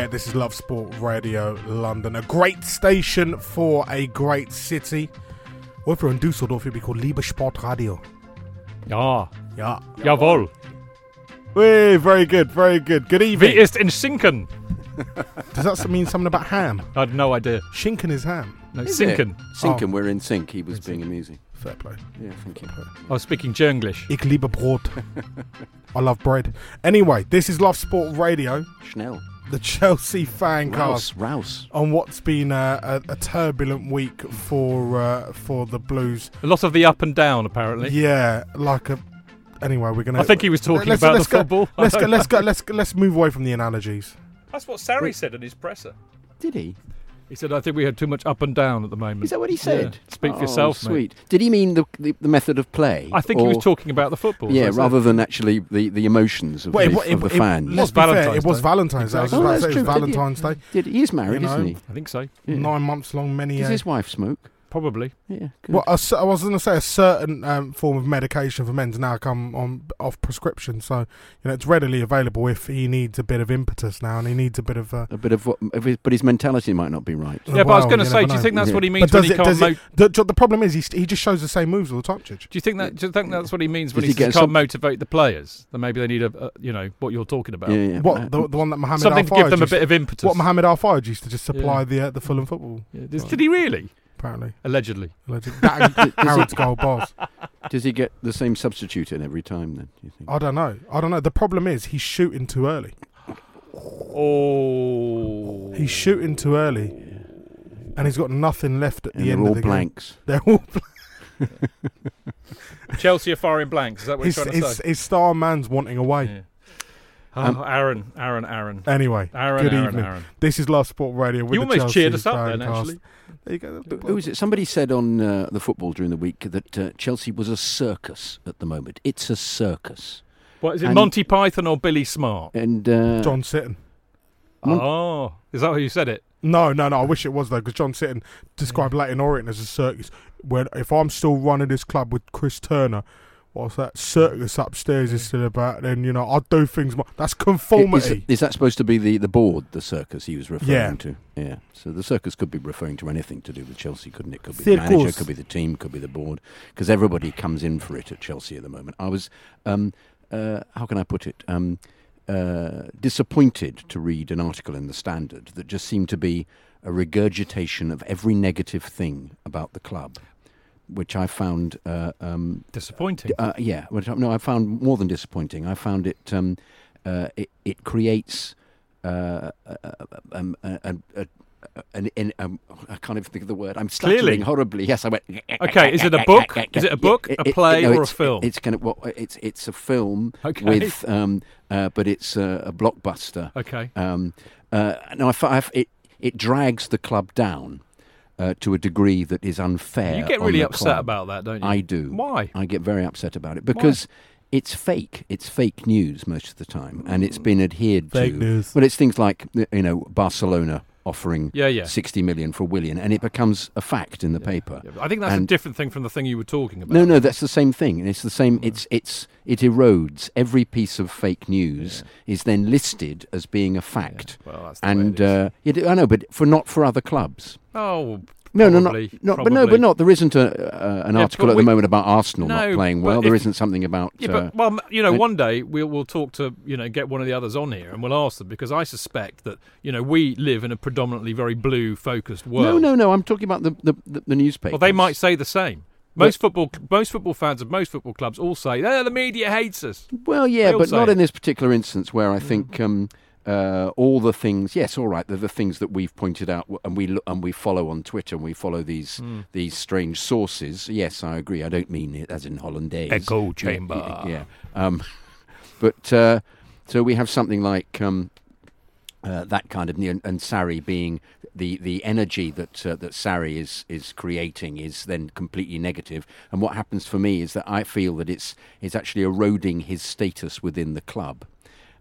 Yeah, this is Love Sport Radio London, a great station for a great city. Or if you're in Dusseldorf, it'd be called Liebe Sport Radio. Ja, Yeah. jawohl. Hey, very good, very good. Good Wie evening. ist in Sinken? Does that mean something about ham? I had no idea. Schinken is ham. No, Is Sinken. it? Sinken, Oh. we're in sync. He was being amusing. Fair play. Yeah, thank you. I was speaking Junglish. Ich liebe Brot. I love bread. Anyway, this is Love Sport Radio, Schnell. The Chelsea fan Rouse. cast Rouse. on what's been a, a, a turbulent week for uh, for the Blues. A lot of the up and down, apparently. Yeah, like a. Anyway, we're gonna. I think he was talking let's, about let's the go, football. Let's go. Let's go. Let's go, let's move away from the analogies. That's what Sarri said in his presser. Did he? He said, I think we had too much up and down at the moment. Is that what he said? Yeah. Speak for Oh, yourself, mate. Sweet. Did he mean the, the the method of play? I think he was talking about the football. Yeah, That's it. rather than actually the, the emotions of, Well, the, it- of it- it- fans. let's Was be fair, Valentine's it was Day. Valentine's Day. I was Oh, that's say it was true. Did he- Valentine's Day. Did, he is married, You know, isn't he? I think so. Yeah. Nine months long, many. Years. Does Uh, his wife smoke? Probably. Yeah. Good. well, a cer- I was going to say a certain um, form of medication for men's now come on off prescription, so you know it's readily available if he needs a bit of impetus now, and he needs a bit of. Uh, a bit of what, his- but his mentality might not be right. Yeah, but I was going to say, do you think that's Yeah. what he But means when does he it? can't Does mo- it? The, the problem is he, he just shows the same moves all the time, Chidge. Do you think that? Do you think that's what he means when Does he, he get says can't some- motivate the players? Then maybe they need a, a you know, what you're talking about. Yeah, yeah. What the, the one that Mohammed Something to Al give them a used- bit of impetus. What Mohammed Al Fayed used to just supply Yeah. the uh, the Fulham football. Yeah, did, did he really? Apparently, Allegedly. Alleged- that and Harrods goal boss. Does he get the same substitute in every time then? Do you think? I don't know. I don't know. The problem is he's shooting too early. Oh. He's shooting too early, and he's got nothing left at and the end of the game. All blanks. They're all Chelsea are firing blanks. Is that what his, you're trying to his, say? his star man's wanting away. Yeah. Oh, Um, Aaron, Aaron, Aaron. Anyway, Aaron, good Aaron, eup. Aaron. This is Love Sport Radio. With You the almost Chelsea cheered us up then, actually. There you go. But Who was it? Somebody said on uh, the football during the week that uh, Chelsea was a circus at the moment. It's a circus. What is it, And- Monty Python or Billy Smart? And uh, John Sitton. Mon- Oh, is that how you said it? No, no, no. I wish it was though, because John Sitton described Leyton Orient as a circus. When if I'm still running this club with Chris Turner, what's that circus upstairs is still about, then you know I'll do things. More. That's Is, conformity. is that supposed to be the, the board, the circus he was referring Yeah. to? Yeah. So the circus could be referring to anything to do with Chelsea, couldn't it? Could be See, the manager, could be the team, could be the board, because everybody comes in for it at Chelsea at the moment. I was, um, uh, how can I put it, um, uh, disappointed to read an article in the Standard that just seemed to be a regurgitation of every negative thing about the club, which I found. Uh, um, Disappointing. uh, yeah, which no, I found more than disappointing. I found it um, uh, it, it creates uh, uh, um, uh, uh, an, an, um, I can't even think of the word. I'm stuttering horribly. Yes, I went. Okay, is it a book? Is it a book, a play, no, or a film? It's kind of well, it's it's a film Okay. with, um, uh, but it's a blockbuster. Okay. Um, uh, no, I, fi- I f- it it drags the club down uh, to a degree that is unfair. You get really upset club. about that, don't you? I do. Why? I get very upset about it because it's fake. It's fake news most of the time, and it's been adhered Fake to. news. Well, it's things like you know Barcelona offering Yeah, yeah. sixty million for Willian, and it becomes a fact in the paper. Yeah, but I think that's a different thing from the thing you were talking about. No, no, that's the same thing. And It's the same. It's it's it erodes every piece of fake news is then listed as being a fact, Well, that's the way and it uh, yeah, I know, but for not for other clubs. Oh, No, no, probably, not, not but no, but not. There isn't a, uh, an Yeah, article at we- the moment about Arsenal No, not playing well. There if- isn't something about. Yeah, uh, but well, you know, one day we'll we'll talk to you know get one of the others on here and we'll ask them because I suspect that you know we live in a predominantly very blue focused world. no, no, no. I'm talking about the the, the, the newspapers. Well, they might say the same. Most football, most football fans of most football clubs all say, "Oh, the media hates us." Well, yeah, but not it. in this particular instance where I think um, uh, all the things. Yes, all right. They're the things that we've pointed out, and we look, and we follow on Twitter, and we follow these Hmm. these strange sources. Yes, I agree. I don't mean it as in hollandaise. Echo chamber. Yeah. yeah. Um, but uh, so we have something like. Um, uh, that kind of and, and Sarri being the, the energy that uh, that Sarri is is creating is then completely negative. And what happens for me is that I feel that it's it's actually eroding his status within the club,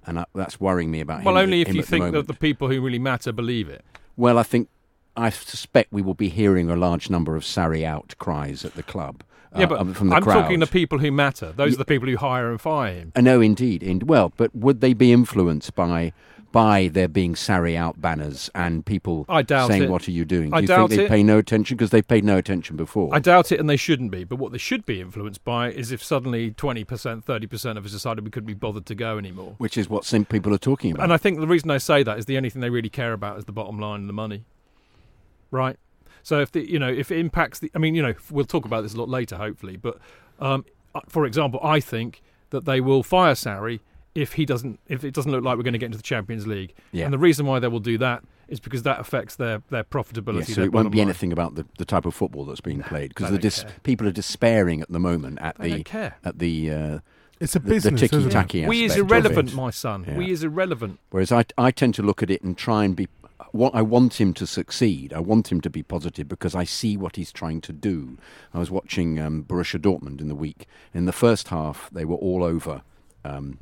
and I, that's worrying me about Well, him. Well, only if you at the think that the people who really matter believe it. Well, I think I suspect we will be hearing a large number of Sarri out cries at the club. Yeah, uh, but um, from the I'm crowd. talking the people who matter. Those are the people who hire and fire him. Uh, no, indeed, in, well, but would they be influenced by by there being Sarri out banners and people saying, it. "What are you doing?" Do I you doubt think they pay no attention because they've paid no attention before? I doubt it, and they shouldn't be. But what they should be influenced by is if suddenly 20%, 30% of us decided we couldn't be bothered to go anymore. Which is what some people are talking about. And I think the reason I say that is the only thing they really care about is the bottom line and the money. Right? So if the you know if it impacts the I mean you know we'll talk about this a lot later hopefully but um, uh, for example I think that they will fire Sarri if he doesn't if it doesn't look like we're going to get into the Champions League Yeah. and the reason why they will do that is because that affects their their profitability Yeah, so their it won't be line. anything about the, the type of football that's being played because the dis- people are despairing at the moment at They the care. at the uh, It's a the, business, the isn't it? ticky-tacky we is irrelevant my son Yeah. we is irrelevant Whereas I, I tend to look at it and try and be. What I want him to succeed. I want him to be positive because I see what he's trying to do. I was watching um, Borussia Dortmund in the week. In the first half, they were all over. Um,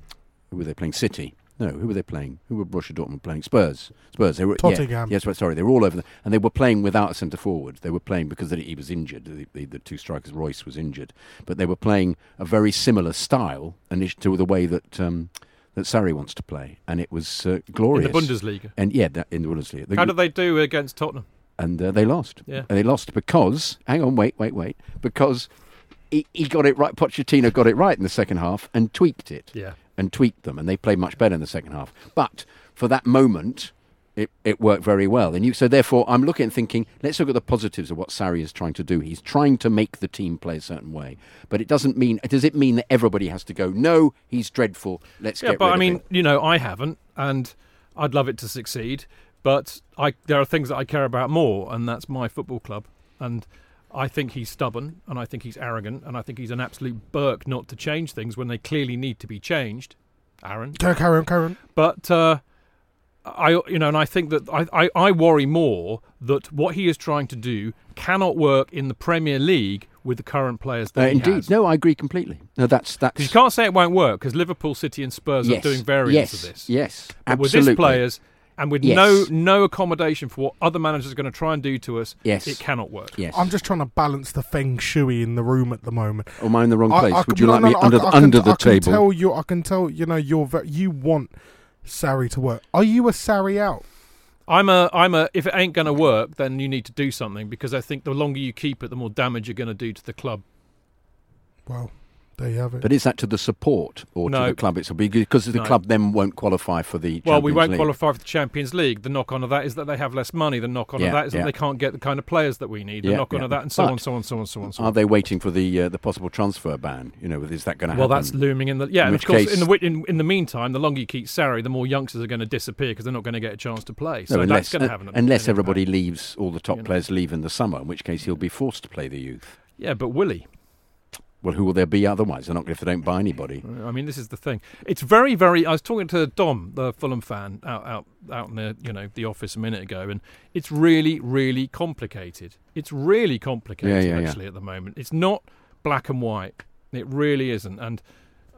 who were they playing? City. No, who were they playing? Who were Borussia Dortmund playing? Spurs. Spurs. They were. Yeah, Tottenham. yes, but sorry, they were all over, the, and they were playing without a centre forward. They were playing because he was injured. The, the, the two strikers, Reus was injured, but they were playing a very similar style to the way that um, that Sarri wants to play, and it was uh, glorious in the Bundesliga and yeah, that, in the Bundesliga. The- how did they do against Tottenham and uh, they lost. Yeah. And they lost because hang on, wait, wait, wait, because he, he got it right. Pochettino got it right in the second half and tweaked it. Yeah. And tweaked them, and they played much better in the second half. But for that moment. It, it worked very well, and you, so therefore I'm looking and thinking. Let's look at the positives of what Sarri is trying to do. He's trying to make the team play a certain way, but it doesn't mean. Does it mean that everybody has to go? No, he's dreadful. Let's Yeah, get but I mean, him." you know, I haven't, and I'd love it to succeed. But I, there are things that I care about more, and that's my football club. And I think he's stubborn, and I think he's arrogant, and I think he's an absolute Burke not to change things when they clearly need to be changed. Aaron, Carry carry on, carry on. but uh, I, you know, and I think that I, I, I worry more that what he is trying to do cannot work in the Premier League with the current players Uh, that he indeed, has. no, I agree completely. No, that's that's Because you can't say it won't work because Liverpool, City, and Spurs yes, are doing variants yes, of this. Yes, But with absolutely. this players, and with Yes. no no accommodation for what other managers are going to try and do to us, Yes. it cannot work. Yes. I'm just trying to balance the feng shui in the room at the moment. Or am I in the wrong place? I Would you no, like no, me no, under I, the, I can- the I can table? tell you, I can tell you know you're ve- you want Sarri to work. Are you a Sarri out? I'm a I'm a if it ain't going to work, then you need to do something because I think the longer you keep it, the more damage you're going to do to the club. Well, there you have it. But is that to the support or No. to the club? It's because the No. club then won't qualify for the. Well, we won't League. qualify for the Champions League. The knock on of that is that they have less money. The knock on Yeah, of that is yeah. that they can't get the kind of players that we need. The Yeah, knock on yeah. of that, and so But on, so on, so on, so on, so Are on. they waiting for the uh, the possible transfer ban? You know, is that going to Well, happen? Well, that's looming in the yeah. In and of course, case- in the in, in the meantime, the longer you keep Sarri, the more youngsters are going to disappear because they're not going to get a chance to play. So No, that's unless going to uh, have unless everybody leaves, all the top You know. players leave in the summer, in which case he'll be forced to play the youth. Yeah, but will he? Well, who will there be otherwise? They're not if they don't buy anybody. I mean, this is the thing. It's very, very. I was talking to Dom, the Fulham fan, out, out, out in the, you know, the office a minute ago, and it's really, really complicated. It's really complicated, Yeah, yeah, yeah. actually, at the moment. It's not black and white. It really isn't. And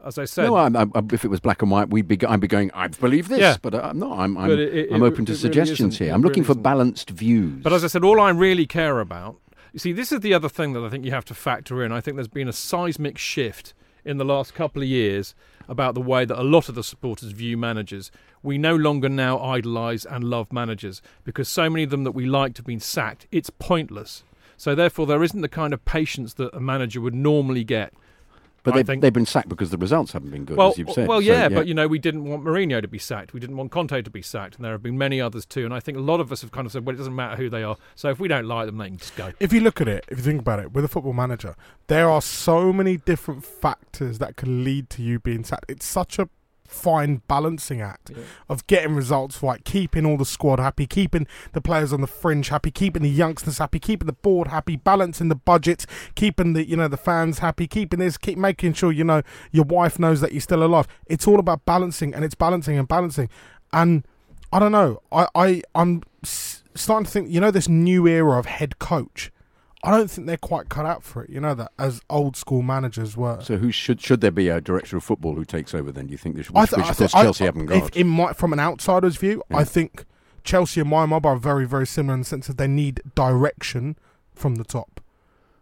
as I said, No, I'm, I'm, if it was black and white, we'd be. I'd be going. I believe this, Yeah. but uh, I'm not. I'm. I'm, it- it- I'm open to it really suggestions isn't. here. I'm looking really for balanced views. But as I said, all I really care about, you see, this is the other thing that I think you have to factor in. I think there's been a seismic shift in the last couple of years about the way that a lot of the supporters view managers. We no longer now idolise and love managers because so many of them that we liked have been sacked. It's pointless. So therefore, there isn't the kind of patience that a manager would normally get. But I they've, think- they've been sacked because the results haven't been good, well, as you've said. well, So, yeah, but you know, we didn't want Mourinho to be sacked. We didn't want Conte to be sacked, and there have been many others too. And I think a lot of us have kind of said, well, it doesn't matter who they are. So if we don't like them, they can just go. if you look at it, if you think about it, with a football manager, there are so many different factors that can lead to you being sacked. It's such a fine balancing act of getting results right, keeping all the squad happy, keeping the players on the fringe happy, keeping the youngsters happy, keeping the board happy, balancing the budget, keeping the you know the fans happy, keeping this, keep making sure you know your wife knows that you're still alive. It's all about balancing, and it's balancing and balancing, and I don't know. I I I'm s- starting to think. You know, this new era of head coach. I don't think they're quite cut out for it. You know that as old school managers were. So who should should there be a director of football who takes over? Then do you think this? Which, I th- which of course I- Chelsea haven't if got. in my from an outsider's view, Yeah. I think Chelsea and my mob are very very similar in the sense that they need direction from the top.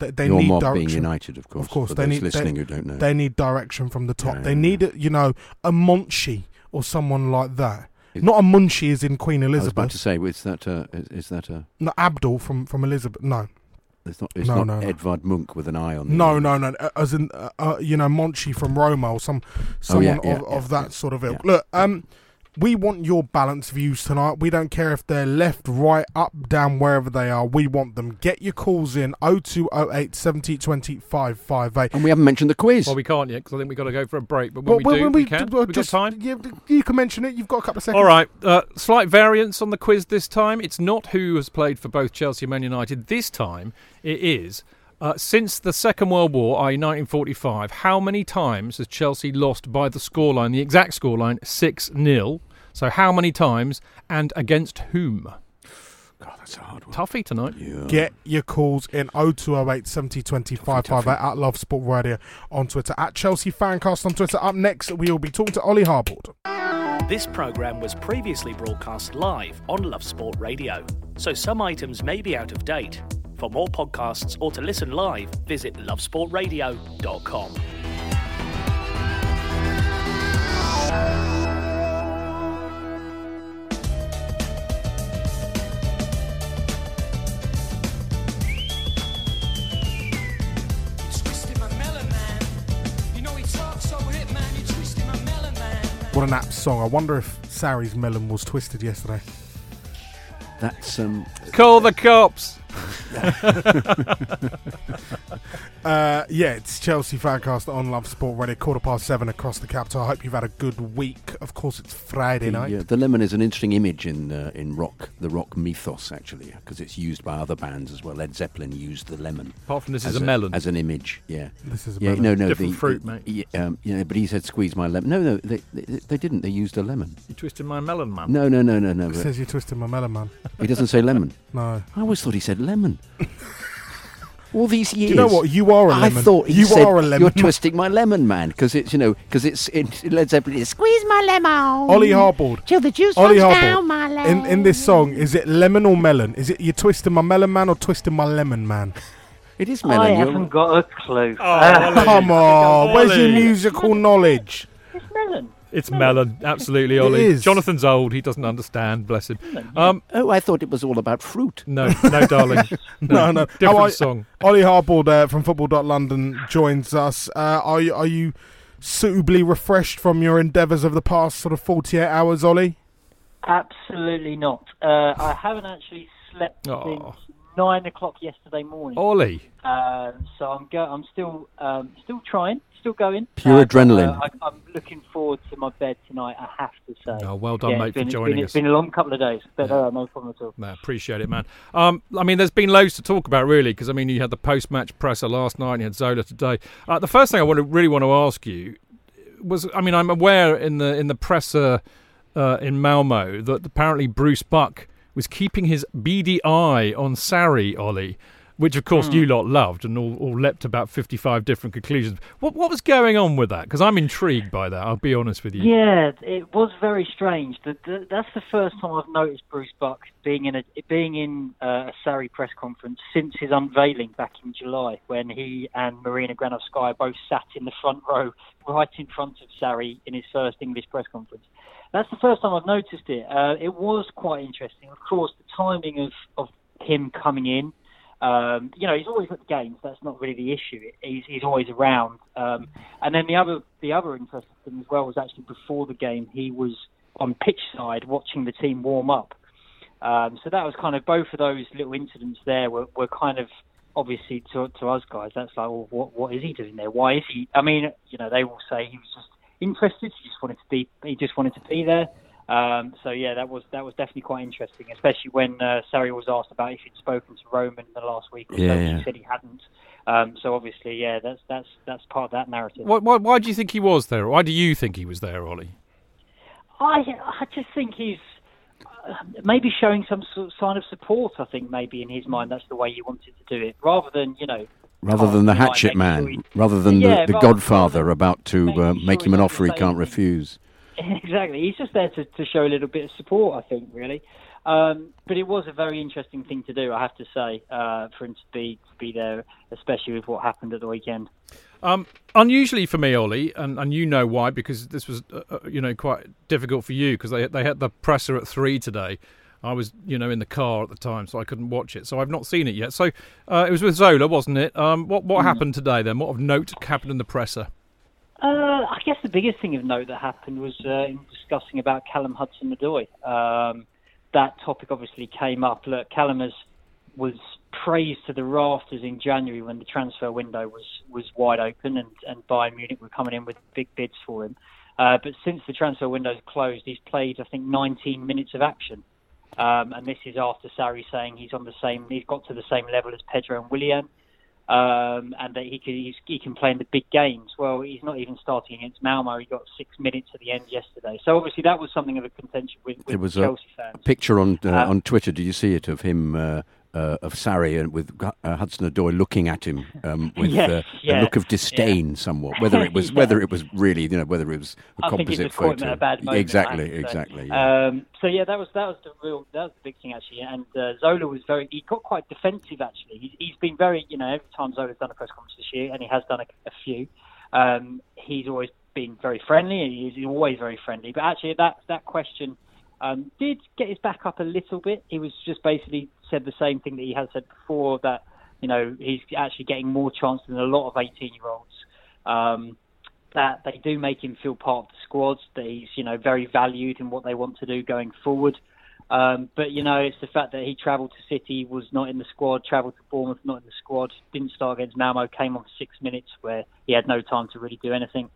They, they Your need mob direction. being United, of course. Of course, for they those need- listening they- who don't know. They need direction from the top. Yeah, they yeah, need, a, you know, a Monchi or someone like that. Not a Munchie is in Queen Elizabeth. I was about to say, is that a, is, is that a? Not Abdul from, from Elizabeth. No, It's not. It's No, not no. Edvard Munch with an eye on. The no, end. no, no. As in, uh, uh, you know, Monchi from Roma or some Oh, someone yeah, yeah, of, yeah, of that sort of ilk. Look, um, we want your balanced views tonight. We don't care if they're left, right, up, down, wherever they are. We want them. Get your calls in 0208 70 20 558. And we haven't mentioned the quiz. Well, we can't yet because I think we've got to go for a break. But when Well, we do, when we, can. well, We've just- got time. Yeah, you can mention it. You've got a couple of seconds. All right. Uh, slight variance on the quiz this time. It's not who has played for both Chelsea and Man United. This time, it is. Uh, since the Second World War, i.e., 1945, how many times has Chelsea lost by the scoreline, the exact scoreline, 6 0? So, how many times and against whom? God, that's a hard one. Toughy tonight. Yeah. Get your calls in 0208 70 20 558 at Love Sport Radio on Twitter, at Chelsea Fancast on Twitter. Up next, we will be talking to Ollie Harbord. This programme was previously broadcast live on Love Sport Radio, so some items may be out of date. For more podcasts or to listen live, visit lovesportradio.com. What an apt song. I wonder if Sarri's melon was twisted yesterday. That's um. Call the cops. Uh, yeah, it's Chelsea Fancast on Love Sport Radio, quarter past seven across the capital. I hope you've had a good week. Of course, it's Friday The, night. uh, the lemon is an interesting image in uh, in rock, the rock mythos actually, because it's used by other bands as well. Led Zeppelin used the lemon. Apart from this as is a melon. as an image. Yeah, This is a yeah. melon. No, no, Different the, fruit, the- mate. Yeah, um, yeah, but he said squeeze my lemon. No, no, they, they, they didn't. They used a lemon. You twisted my melon, man. No, no, no, no, no. It but says you're twisting my melon, man. he doesn't say lemon. No. I always thought he said lemon. All these years. Do you know what? You are a I lemon. thought he you said, are a lemon. You're twisting my lemon, man, because it's you know because it's it, Led Zeppelin. It's squeeze my lemon. Ollie Hardboard. Till the juice Ollie runs Hardboard. down my leg. In in this song, is it lemon or melon? Is it you're twisting my melon man or twisting my lemon man? It is I melon. you're- haven't got a clue. Oh, Come on, where's your musical knowledge? it's melon. It's melon, absolutely, Ollie. is. Jonathan's old; he doesn't understand. Bless him. Um, Oh, I thought it was all about fruit. no, no, darling. No, no. Different How are- song. Ollie Hardboard uh, from Football.London joins us. Uh, are you are you suitably refreshed from your endeavours of the past sort of forty eight hours, Ollie? Absolutely not. Uh, I haven't actually slept Oh. since nine o'clock yesterday morning. Ollie. Um, so I'm go- I'm still um, still trying, still going. Pure Uh, adrenaline. Uh, I, I'm looking forward to my bed tonight. I have to say. Oh, well done, Yeah, mate, it's been, for it's joining been, us. It's been a long couple of days, but uh, no problem at all. No, appreciate it, man. Um, I mean, there's been loads to talk about, really, because I mean, you had the post-match presser last night, and you had Zola today. Uh, the first thing I want to really want to ask you was, I mean, I'm aware in the in the presser uh, in Malmo that apparently Bruce Buck was keeping his beady eye on Sarri Ollie. Which of course you lot loved and all, all leapt about fifty-five different conclusions. What what was going on with that? Because I'm intrigued by that. I'll be honest with you. Yeah, it was very strange. The, the, that's the first time I've noticed Bruce Buck being in a being in uh, a Sarri press conference since his unveiling back in July, when he and Marina Granovskaya both sat in the front row, right in front of Sarri in his first English press conference. That's the first time I've noticed it. Uh, it was quite interesting. Of course, the timing of, of him coming in. Um, you know, he's always at the games. That's not really the issue. He's, he's always around. Um, and then the other the other interesting thing as well was actually before the game, he was on pitch side watching the team warm up. Um, so that was kind of both of those little incidents there were, were kind of obviously to, to us guys. That's like, well, what what is he doing there? Why is he? I mean, you know, they will say he was just interested. He just wanted to be. He just wanted to be there. Um, so yeah, that was that was definitely quite interesting, especially when uh, Sarri was asked about if he'd spoken to Roman in the last week. Or Yeah, so. yeah. He said he hadn't. Um, so obviously, yeah, that's that's that's part of that narrative. Why, why, why do you think he was there? Why do you think he was there, Ollie? I I just think he's uh, maybe showing some sort of sign of support. I think maybe in his mind that's the way he wanted to do it, rather than you know. Rather than the hatchet making sure man, rather than Yeah, the, the rather- Godfather rather about to making uh, sure make him an offer he can't same- refuse. exactly. He's just there to, to show a little bit of support, I think, really. Um, but it was a very interesting thing to do, I have to say, uh, for him to be to be there, especially with what happened at the weekend. Um, unusually for me, Ollie, and, and you know why, because this was, uh, uh, you know, quite difficult for you because they they had the presser at three today. I was, you know, in the car at the time, so I couldn't watch it. So I've not seen it yet. So uh, it was with Zola, wasn't it? Um, what what happened today then? What of note happened in the presser? Uh, I guess the biggest thing of note that happened was uh, in discussing about Callum Hudson-Odoi. Um, that topic obviously came up. Look, Callum has, was praised to the rafters in January when the transfer window was, was wide open and, and Bayern Munich were coming in with big bids for him. Uh, but since the transfer window's closed, he's played, I think, 19 minutes of action. Um, and this is after Sarri saying he's on the same, he's got to the same level as Pedro and Willian um, and that he can he's, he can play in the big games. Well, he's not even starting against Malmo. He got six minutes at the end yesterday. So obviously that was something of a contention with, with There was a Chelsea fans. picture on uh, Um, on Twitter. Did you see it of him uh, uh, of Sarri and with uh, Hudson Odoi looking at him um, with Yes, uh, yeah, a look of disdain, somewhat. Whether it was Yeah. whether it was really you know whether it was a I he composite just caught him photo. a bad moment. Exactly, say. exactly. yeah. Um, so yeah, that was that was the real that was the big thing actually. And uh, Zola was very he got quite defensive actually. He's, he's been very you know every time Zola's done a press conference this year, and he has done a, a few. Um, he's always been very friendly. and He's always very friendly. But actually, that that question um, did get his back up a little bit. He was just basically said the same thing that he has said before that you know he's actually getting more chance than a lot of 18 year olds. Um, that they do make him feel part of the squad. That he's you know very valued in what they want to do going forward. Um, but you know, it's the fact that he travelled to City, was not in the squad, travelled to Bournemouth, not in the squad, didn't start against Malmo, came on for six minutes where he had no time to really do anything.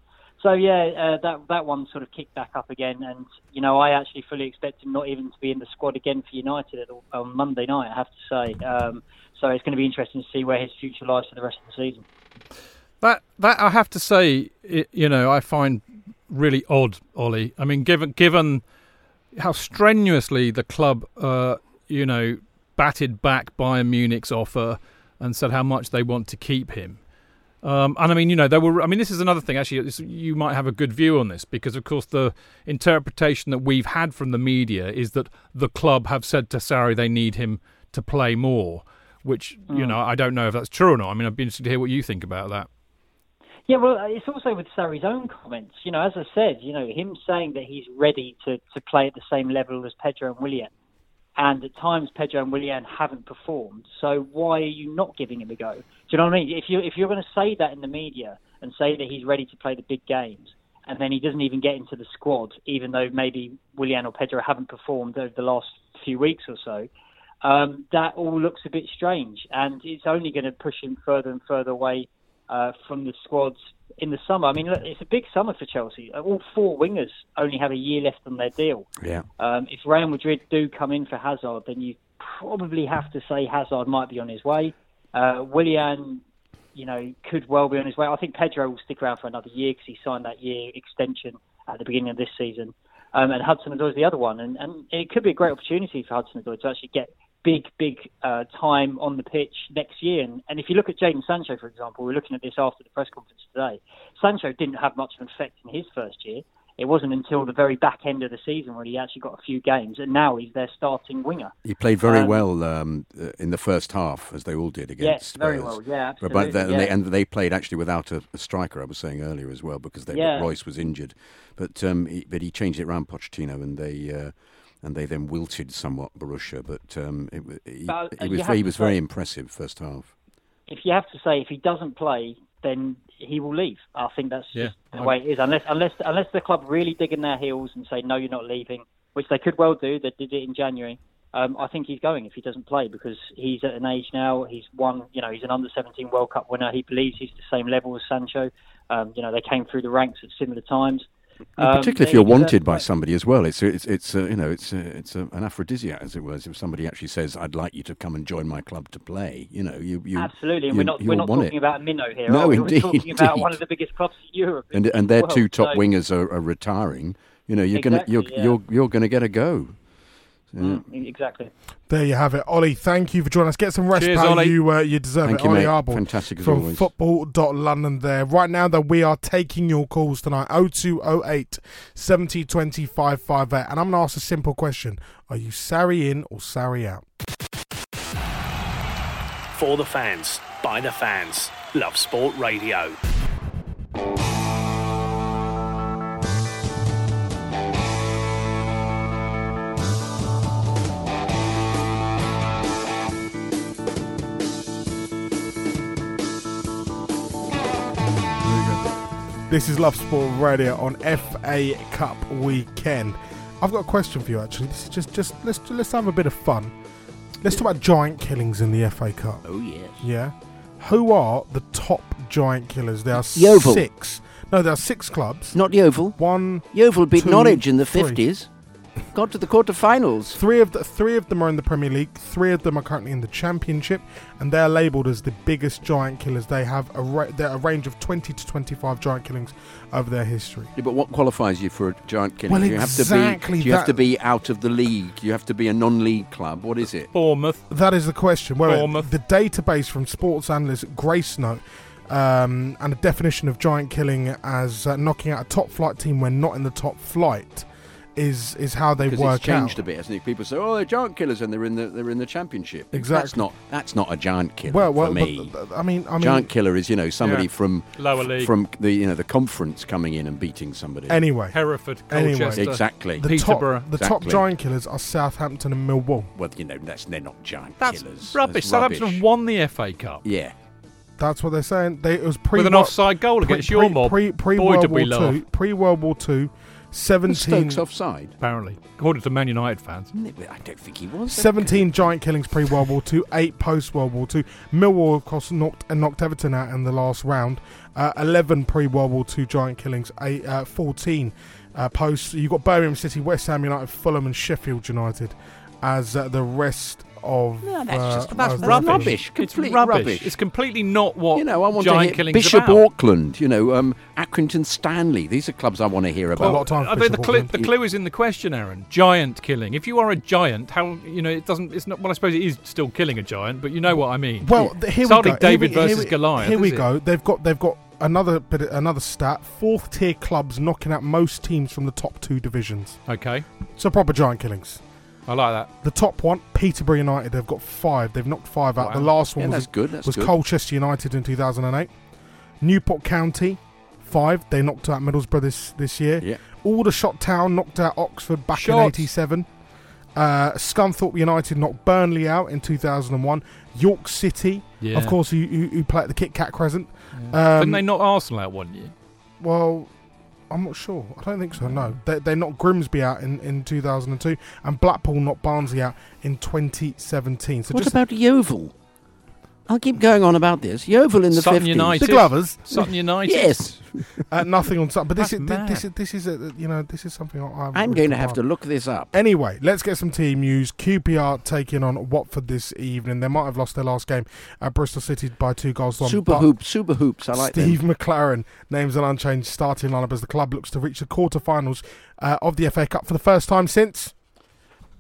So yeah, uh, that that one sort of kicked back up again, and you know, I actually fully expect him not even to be in the squad again for United on Monday night. I have to say. Um, so it's going to be interesting to see where his future lies for the rest of the season. That that I have to say, i you know, I find really odd, Ollie. I mean, given given how strenuously the club, uh, you know, batted back Bayern Munich's offer, and said how much they want to keep him. Um, and I mean, you know, there were. I mean, this is another thing. Actually, you might have a good view on this because, of course, the interpretation that we've had from the media is that the club have said to Sarri they need him to play more. Which you Mm. know, I don't know if that's true or not. I mean, I'd be interested to hear what you think about that. Yeah, well, it's also with Sarri's own comments. You know, as I said, you know, him saying that he's ready to, to play at the same level as Pedro and Willian. And at times, Pedro and Willian haven't performed. So why are you not giving him a go? Do you know what I mean? If you if you're going to say that in the media and say that he's ready to play the big games, and then he doesn't even get into the squad, even though maybe Willian or Pedro haven't performed over the last few weeks or so, um, that all looks a bit strange, and it's only going to push him further and further away uh, from the squads in the summer. I mean, it's a big summer for Chelsea. All four wingers only have a year left on their deal. Yeah. Um, if Real Madrid do come in for Hazard, then you probably have to say Hazard might be on his way. Uh, Willian, you know, could well be on his way. I think Pedro will stick around for another year because he signed that year extension at the beginning of this season. Um, and Hudson Odoi is the other one, and, and it could be a great opportunity for Hudson Odoi to actually get big, big uh, time on the pitch next year. And, and if you look at Jadon Sancho, for example, we're looking at this after the press conference today. Sancho didn't have much of an effect in his first year. It wasn't until the very back end of the season where he actually got a few games, and now he's their starting winger. He played very Um, well um, in the first half, as they all did against. Yes, very Spurs. well. Yeah, But- absolutely. But yeah. they, and they played actually without a, a striker. I was saying earlier as well because they, Yeah. Reus was injured, but um, he, but he changed it around Pochettino, and they uh, and they then wilted somewhat Borussia. But um, it, wa- he, But, he was he to was very impressive first half. if you have to say if he doesn't play, then he will leave. I think that's Yeah, just the I- way it is. Unless unless unless the club really dig in their heels and say no, you're not leaving, which they could well do. They did it in January. Um, I think he's going if he doesn't play because he's at an age now. He's won. You know, he's an under 17 World Cup winner. He believes he's the same level as Sancho. Um, you know, they came through the ranks at similar times. And Um, particularly if you're wanted by somebody as well, it's it's it's uh, you know it's uh, it's uh, an aphrodisiac as it was. If somebody actually says, "I'd like you to come and join my club to play," you know, you you Absolutely, and you, we're not we're not talking it. about Minnow here. No, are we? indeed, We're talking about one of the biggest clubs in Europe. and and their two top So- wingers are, are retiring. You know, you're Exactly, gonna you're yeah. you're you're gonna get a go. Yeah. Mm, exactly. There you have it, Ollie. Thank you for joining us. Get some rest, Cheers, pal. Ollie. You uh, you deserve Thank it, you, Ollie mate. Arbor Fantastic as from always. football.london. There right now, that we are taking your calls tonight. 0208 70 20 558. and I'm going to ask a simple question: Are you Sarri in or Sarri out? For the fans, by the fans. Love Sport Radio. This is Love Sport Radio on FA Cup weekend. I've got a question for you. Actually, this is just just let's let's have a bit of fun. Let's talk about giant killings in the FA Cup. Oh yes. Yeah. Who are the top giant killers? There are Yeovil. six. No, there are six clubs. Not Yeovil. One, Yeovil beat two, Norwich in the fifties. Got to the quarter-finals. three of the three of them are in the Premier League. Three of them are currently in the Championship, and they're labelled as the biggest giant killers. They have a ra- they're a range of twenty to twenty-five giant killings over their history. Yeah, but what qualifies you for a giant killing? Well, do you have exactly to be? Do you have to be out of the league? You have to be a non-league club? What is it? Bournemouth. That is the question. Well, Bournemouth. the database from sports analyst Gracenote um, and a definition of giant killing as uh, knocking out a top flight team when not in the top flight is is how they work it's changed out. a bit, hasn't it? People say, "Oh, they're giant killers," and they're in the they're in the championship. Exactly. That's not that's not a giant killer well, well, for me. but, uh, I mean, I mean, giant killer is you know somebody Yeah. from Lower league. from the you know the conference coming in and beating somebody. anyway, Hereford, Anyway. Exactly. the Peterborough. top the top giant killers are Southampton and Millwall. well, you know that's they're not giant That's killers. rubbish. That's Southampton rubbish. have won the FA Cup Yeah, That's what they're saying. They, it was pre with an offside goal against your mob. Pre, pre Boy, World did War we laugh. Two, pre World War Two, Was seventeen. Stokes offside. Apparently, according to Man United fans. I don't think he was. 17 giant killings pre World War Two, 8 post World War Two. Millwall, of course, knocked, and knocked Everton out in the last round. Uh, 11 pre World War Two giant killings, eight, uh, 14 uh, post. You've got Birmingham City, West Ham United, Fulham, and Sheffield United as uh, the rest of. No, that's uh, just- that's rubbish. rubbish. Rubbish, It's rubbish. rubbish. It's completely not what You know, I want giant to hear Bishop about. Auckland. You know, um, Accrington Stanley. These are clubs I want to hear Quite a lot of time I for think the Bishop clue, the clue is in the question, Aaron. Giant killing. If you are a giant, how you know it doesn't? It's not. Well, I suppose it is still killing a giant, but you know what I mean. Well, th- here It's we go. David here we, versus here we, Goliath, Here we is it? go. They've got they've got another bit another stat. Fourth tier clubs knocking out most teams from the top two divisions. Okay, So proper giant killings. I like that. The top one, Peterborough United. They've got five. They've knocked five out. Wow. The last one Yeah, was that's good. That's was good. Colchester United in 2008. Newport County, five. They knocked out Middlesbrough this, this year. Yeah. Aldershot Town knocked out Oxford back in 87. Uh, Scunthorpe United knocked Burnley out in 2001. York City, Yeah. of course, who, who, who play at the Kit Kat Crescent. Yeah. Um, Didn't they knock Arsenal out one year? Well, I'm not sure. I don't think so. No, they, they knocked Grimsby out in, in 2002, and Blackpool knocked Barnsley out in 2017. So what just about Yeovil? I'll keep going on about this. Yeovil in the Sutton 50s. United. the Glovers. Sutton United. Yes. Uh, nothing on Sun, but this is That's this, is this is a, you know this is something I, I I'm going to have to look this up. Anyway, let's get some team news. QPR taking on Watford this evening. They might have lost their last game at Bristol City by two goals to. Super hoops, super hoops. I like Steve them. McClaren names an unchanged starting lineup as the club looks to reach the quarter-finals uh, of the FA Cup for the first time since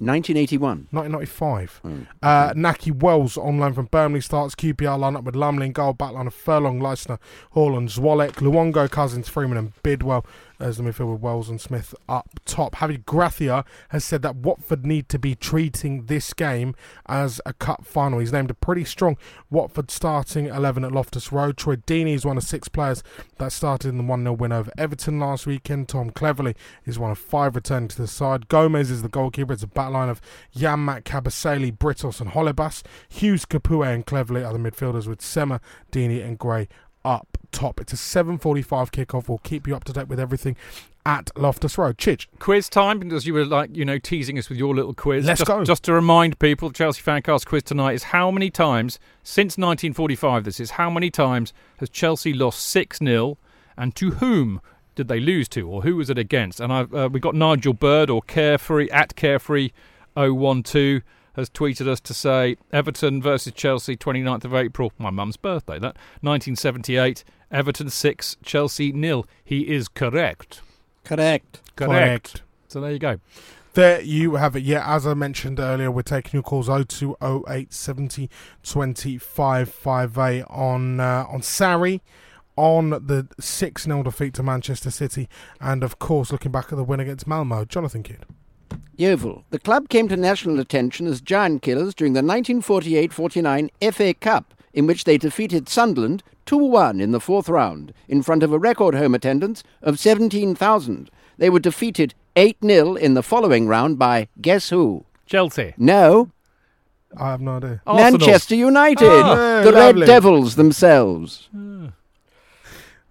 1981. 1995. Mm. Uh, Nakhi Wells on loan from Burnley starts QPR lineup with Lumley in goal, backline of Furlong, Leistner, Haaland, Zwolek, Luongo, Cousins, Freeman, and Bidwell as the midfield with Wells and Smith up top. Javi Gracia has said that Watford need to be treating this game as a cup final. He's named a pretty strong Watford starting 11 at Loftus Road. Troy Deeney is one of six players that started in the 1 0 win over Everton last weekend. Tom Cleverley is one of five returning to the side. Gomes is the goalkeeper. It's a backline of Janmaat, Kabasele, Britos, and Holebas. Hughes, Capoue, and Cleverley are the midfielders with Sema, Deeney, and Gray up top. It's a 7:45 kickoff. We'll keep you up to date with everything at Loftus Road. Chidge, Quiz time, because you were like, you know, teasing us with your little quiz. Let's just, go. Just to remind people, the Chelsea Fancast quiz tonight is how many times, since 1945, this is, how many times has Chelsea lost 6 0 and to whom did they lose to or who was it against? And I've, uh, we got Nigel Bird or Carefree, at Carefree 012 has tweeted us to say Everton versus Chelsea, 29th of April, my mum's birthday, that 1978. Everton 6, Chelsea nil. He is correct. Correct. Correct. So there you go. There you have it. Yeah, as I mentioned earlier, we're taking your calls 0208 70 25 58 on uh, on Sarri, on the 6 0 defeat to Manchester City, and of course, looking back at the win against Malmo. Jonathan Kidd. Yeovil. The club came to national attention as giant killers during the 1948-49 FA Cup, in which they defeated Sunderland 2-1 in the fourth round, in front of a record home attendance of 17,000. They were defeated 8-0 in the following round by guess who? Chelsea. No, I have no idea. Arsenal. Manchester United. Oh, the lovely. Red Devils themselves. Ah.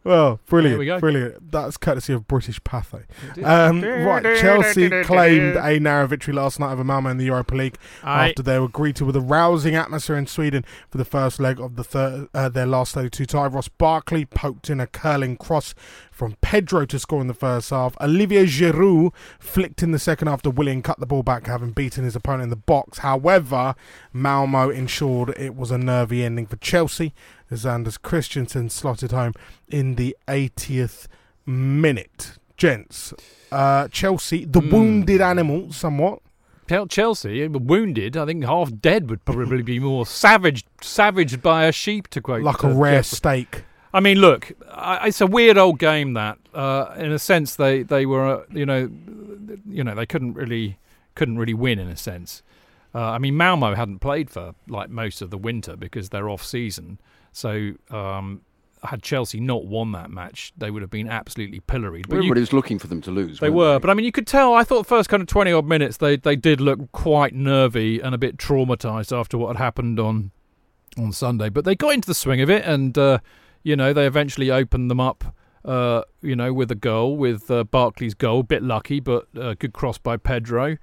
Well, brilliant, we brilliant. That's courtesy of British Pathé. Um, right, Chelsea claimed a narrow victory last night over Malmo in the Europa League Aye. after they were greeted with a rousing atmosphere in Sweden for the first leg of the third, uh, their last 32 tie. Ross Barkley poked in a curling cross from Pedro to score in the first half. Olivier Giroud flicked in the second after Willian cut the ball back, having beaten his opponent in the box. However, Malmo ensured it was a nervy ending for Chelsea as Anders Christiansen slotted home in the 80th minute. Gents, uh, Chelsea, the Hmm. wounded animal, somewhat. Chelsea, wounded, I think half dead would probably be more savaged, savaged by a sheep to quote. like a uh, rare Geoffrey. steak. I mean, look, I, it's a weird old game that, uh, in a sense, they they were, uh, you know, you know, they couldn't really couldn't really win in a sense. Uh, I mean, Malmo hadn't played for like most of the winter because they're off season. So, um, had Chelsea not won that match, they would have been absolutely pilloried. But you- Everybody was looking for them to lose. they were, but I mean, you could tell. I thought the first kind of twenty odd minutes, they they did look quite nervy and a bit traumatized after what had happened on on Sunday. But they got into the swing of it, and uh, you know, they eventually opened them up. Uh, you know, with a goal, with uh, Barkley's goal, bit lucky, but uh, good cross by Pedro.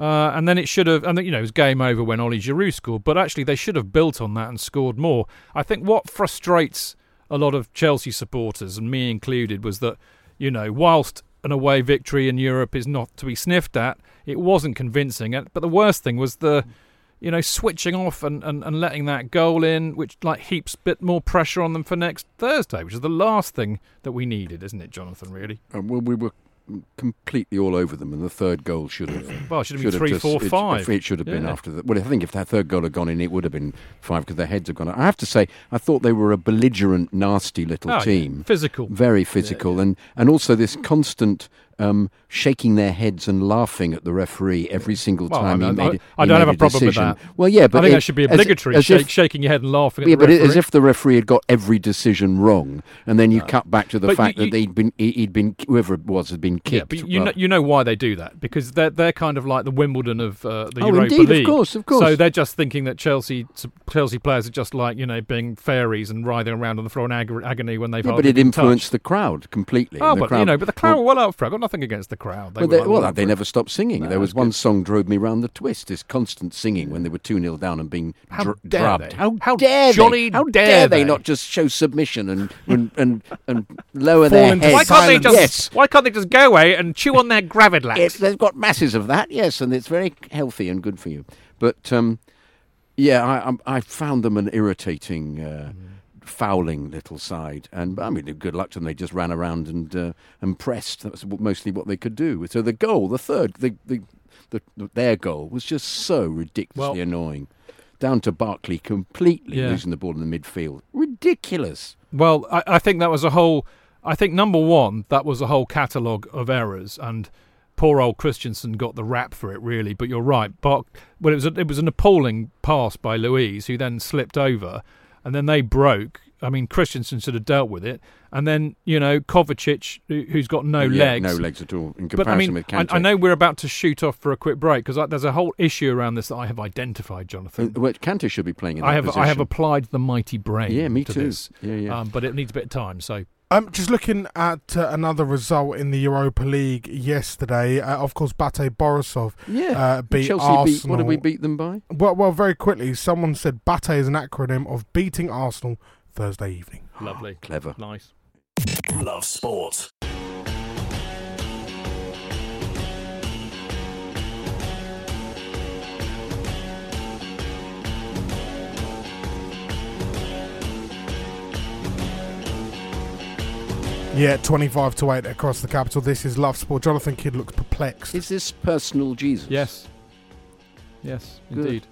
Uh, and then it should have, and you know, it was game over when Ollie Giroud scored. But actually, they should have built on that and scored more. I think what frustrates a lot of Chelsea supporters, and me included, was that you know, whilst an away victory in Europe is not to be sniffed at, it wasn't convincing. But the worst thing was the, you know, switching off and, and, and letting that goal in, which like heaps a bit more pressure on them for next Thursday, which is the last thing that we needed, isn't it, Jonathan? Really? Uh, well, we were completely all over them, and the third goal should have. Well, it should have been should three, just- four, it, five. It should have been Yeah. after that. Well, I think if that third goal had gone in, it would have been five because their heads have gone. I have to say, I thought they were a belligerent, nasty little Oh, yeah. team. Physical. very physical, and and also this constant um, shaking their heads and laughing at the referee every single Well, time I, he made. I, don't made have a problem with decision. that. Well, yeah, but I think it- that should be obligatory. as shake, if- shaking your head and laughing at yeah, the but referee. as if the referee had got every decision wrong, and then you cut back to the But fact you- that they'd been he- he'd been whoever it was had been Yeah, kicked. but you know, you know why they do that because they're they're kind of like the Wimbledon of uh, the Oh, Europa indeed, of course, of course. So they're just thinking that Chelsea Chelsea players are just like you know being fairies and writhing around on the floor in ag- agony when they've Yeah, but it influenced touched. the crowd completely. Oh, but crowd, you know, but the crowd well, were well up for it. Nothing against the crowd. They Well, they, well, they never stopped singing. No, there was one good. song drove me round the twist. This constant singing when they were two 0 down and being How dr- dare drubbed. they? How, How dare jolly they? How dare they, they? not just show submission and and and, and lower Fall their heads? Why can't they just? Yes. Why can't they just go away and chew on their gravadlax? They've got masses of that, yes, and it's very healthy and good for you. But um, yeah, I, I'm- I found them an irritating, uh, fouling little side, and I mean, good luck to them. They just ran around and uh, and pressed. That's mostly what they could do. So the goal, the third, the, the, the, the their goal was just so ridiculously Well- annoying. Down to Barkley completely Yeah. losing the ball in the midfield. Ridiculous. Well, I, I think that was a whole. I think number one, that was a whole catalogue of errors, and poor old Christensen got the rap for it, really. But you're right, Bark. Well, it was a, it was an appalling pass by Luiz, who then slipped over, and then they broke. I mean, Christensen should have dealt with it, and then you know Kovacic, who, who's got no Yeah, legs, no legs at all in comparison but I mean, with I, Kante. I know we're about to shoot off for a quick break because there's a whole issue around this that I have identified, Jonathan. Uh, well, Kante should be playing in that I have position. I have applied the mighty brain. Yeah, me to too. This, Yeah, yeah. Um, but it needs a bit of time. So Um, just looking at uh, another result in the Europa League yesterday. Uh, of course, Bate Borisov Yeah, uh, beat Chelsea Arsenal. beat. What did we beat them by? Well, well, very quickly, someone said Bate is an acronym of beating Arsenal Thursday evening. lovely, Clever. nice. Love sport. Yeah, 25 to 8 across the capital. This is Love Sport. Jonathan Kidd looks perplexed. Is this personal Jesus? Yes, yes, Good. indeed,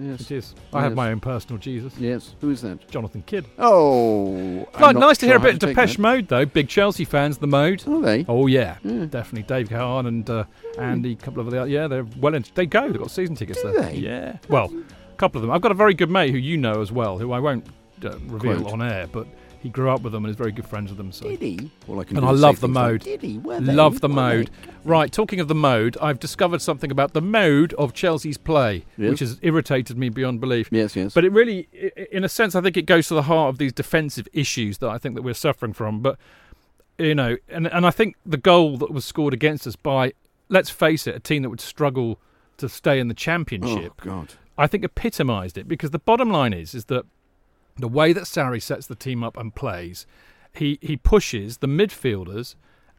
Yes. it is. I have Yes. my own personal Jesus, Yes. Who is that? Jonathan Kidd. Oh, I'm Like, not nice to hear sure a how bit of take Depeche that. Mode though. Big Chelsea fans, the Mode. Are they? Oh yeah, Yeah. definitely. Dave Gahan and uh, Andy, a couple of the other. yeah, they're well into. They go. They've got season tickets Do there. they? Yeah. Well, a couple of them. I've got a very good mate who you know as well, who I won't uh, reveal Quote. on air, but he grew up with them and is very good friends with them. So. Did he? All I can And I love the things like, mode. Did he? Were they? Love the mode. Right, talking of the mode, I've discovered something about the mode of Chelsea's play, Yes. which has irritated me beyond belief. Yes, yes. But it really, in a sense, I think it goes to the heart of these defensive issues that I think that we're suffering from. But you know, and and I think the goal that was scored against us by, let's face it, a team that would struggle to stay in the championship. oh championship, God. I think epitomised it because the bottom line is is that the way that Sarri sets the team up and plays, he he pushes the midfielders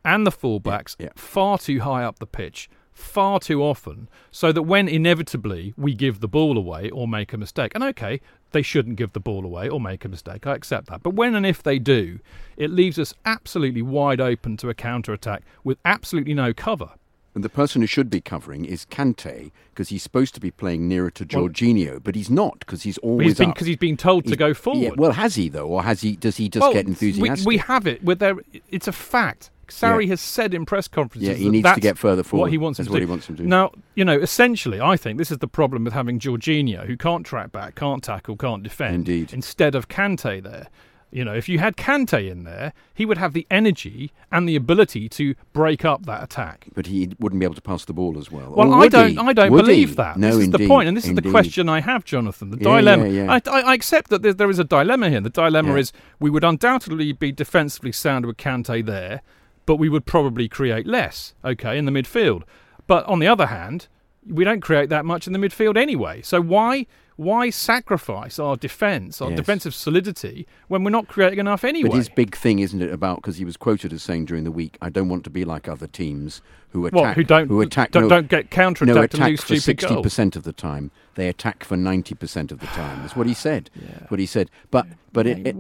and the fullbacks yeah. far too high up the pitch far too often so that when inevitably we give the ball away or make a mistake and okay they shouldn't give the ball away or make a mistake I accept that but when and if they do it leaves us absolutely wide open to a counter attack with absolutely no cover And the person who should be covering is Kante because he's supposed to be playing nearer to Well- but he's not because he's always he's because he's been told to go forward Yeah, well, has he though, or has he? Does he just Well, get enthusiastic? We, have it. With their, it's a fact. Sarri Yeah. has said in press conferences Yeah, he that needs to get further forward. What he wants him That's to what do. he wants him to do. Now, you know, essentially, I think this is the problem with having Jorginho, who can't track back, can't tackle, can't defend, Indeed. instead of Kante there. You know, if you had Kante in there, he would have the energy and the ability to break up that attack. but he wouldn't be able to pass the ball as well. Well, I don't. he? I don't Would believe he? that. No, this is indeed, the point, and this is the question I have, Jonathan. The Yeah, dilemma. yeah, yeah. I, I, accept that there, there is a dilemma here. The dilemma is we would undoubtedly be defensively sound with Kante there, but we would probably create less. Okay, in the midfield. But on the other hand, we don't create that much in the midfield anyway. So why? Why sacrifice our defence, our Yes. defensive solidity, when we're not creating enough anyway? But his big thing, isn't it, about because he was quoted as saying during the week, "I don't want to be like other teams who attack, Well, who don't who attack, don't, no, don't get counter no attack lose for sixty percent of the time. They attack for ninety percent of the time. That's what he said. What he said. But but it, it-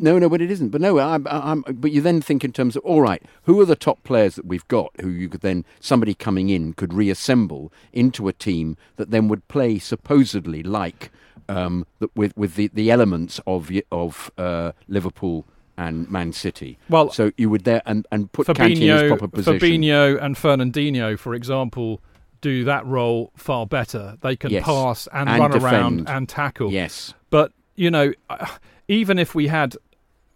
no no but it isn't. But no, I'm, I'm, but you then think in terms of all right, who are the top players that we've got who you could then somebody coming in could reassemble into a team that then would play supposedly like um, the, with with the, the elements of of uh, Liverpool. And Man City. Well, so you would there and, and put Kante in his Fabinho, proper position. Fabinho and Fernandinho, for example, do that role far better. They can Yes. pass and, And run defend. around and tackle. Yes. But you know, even if we had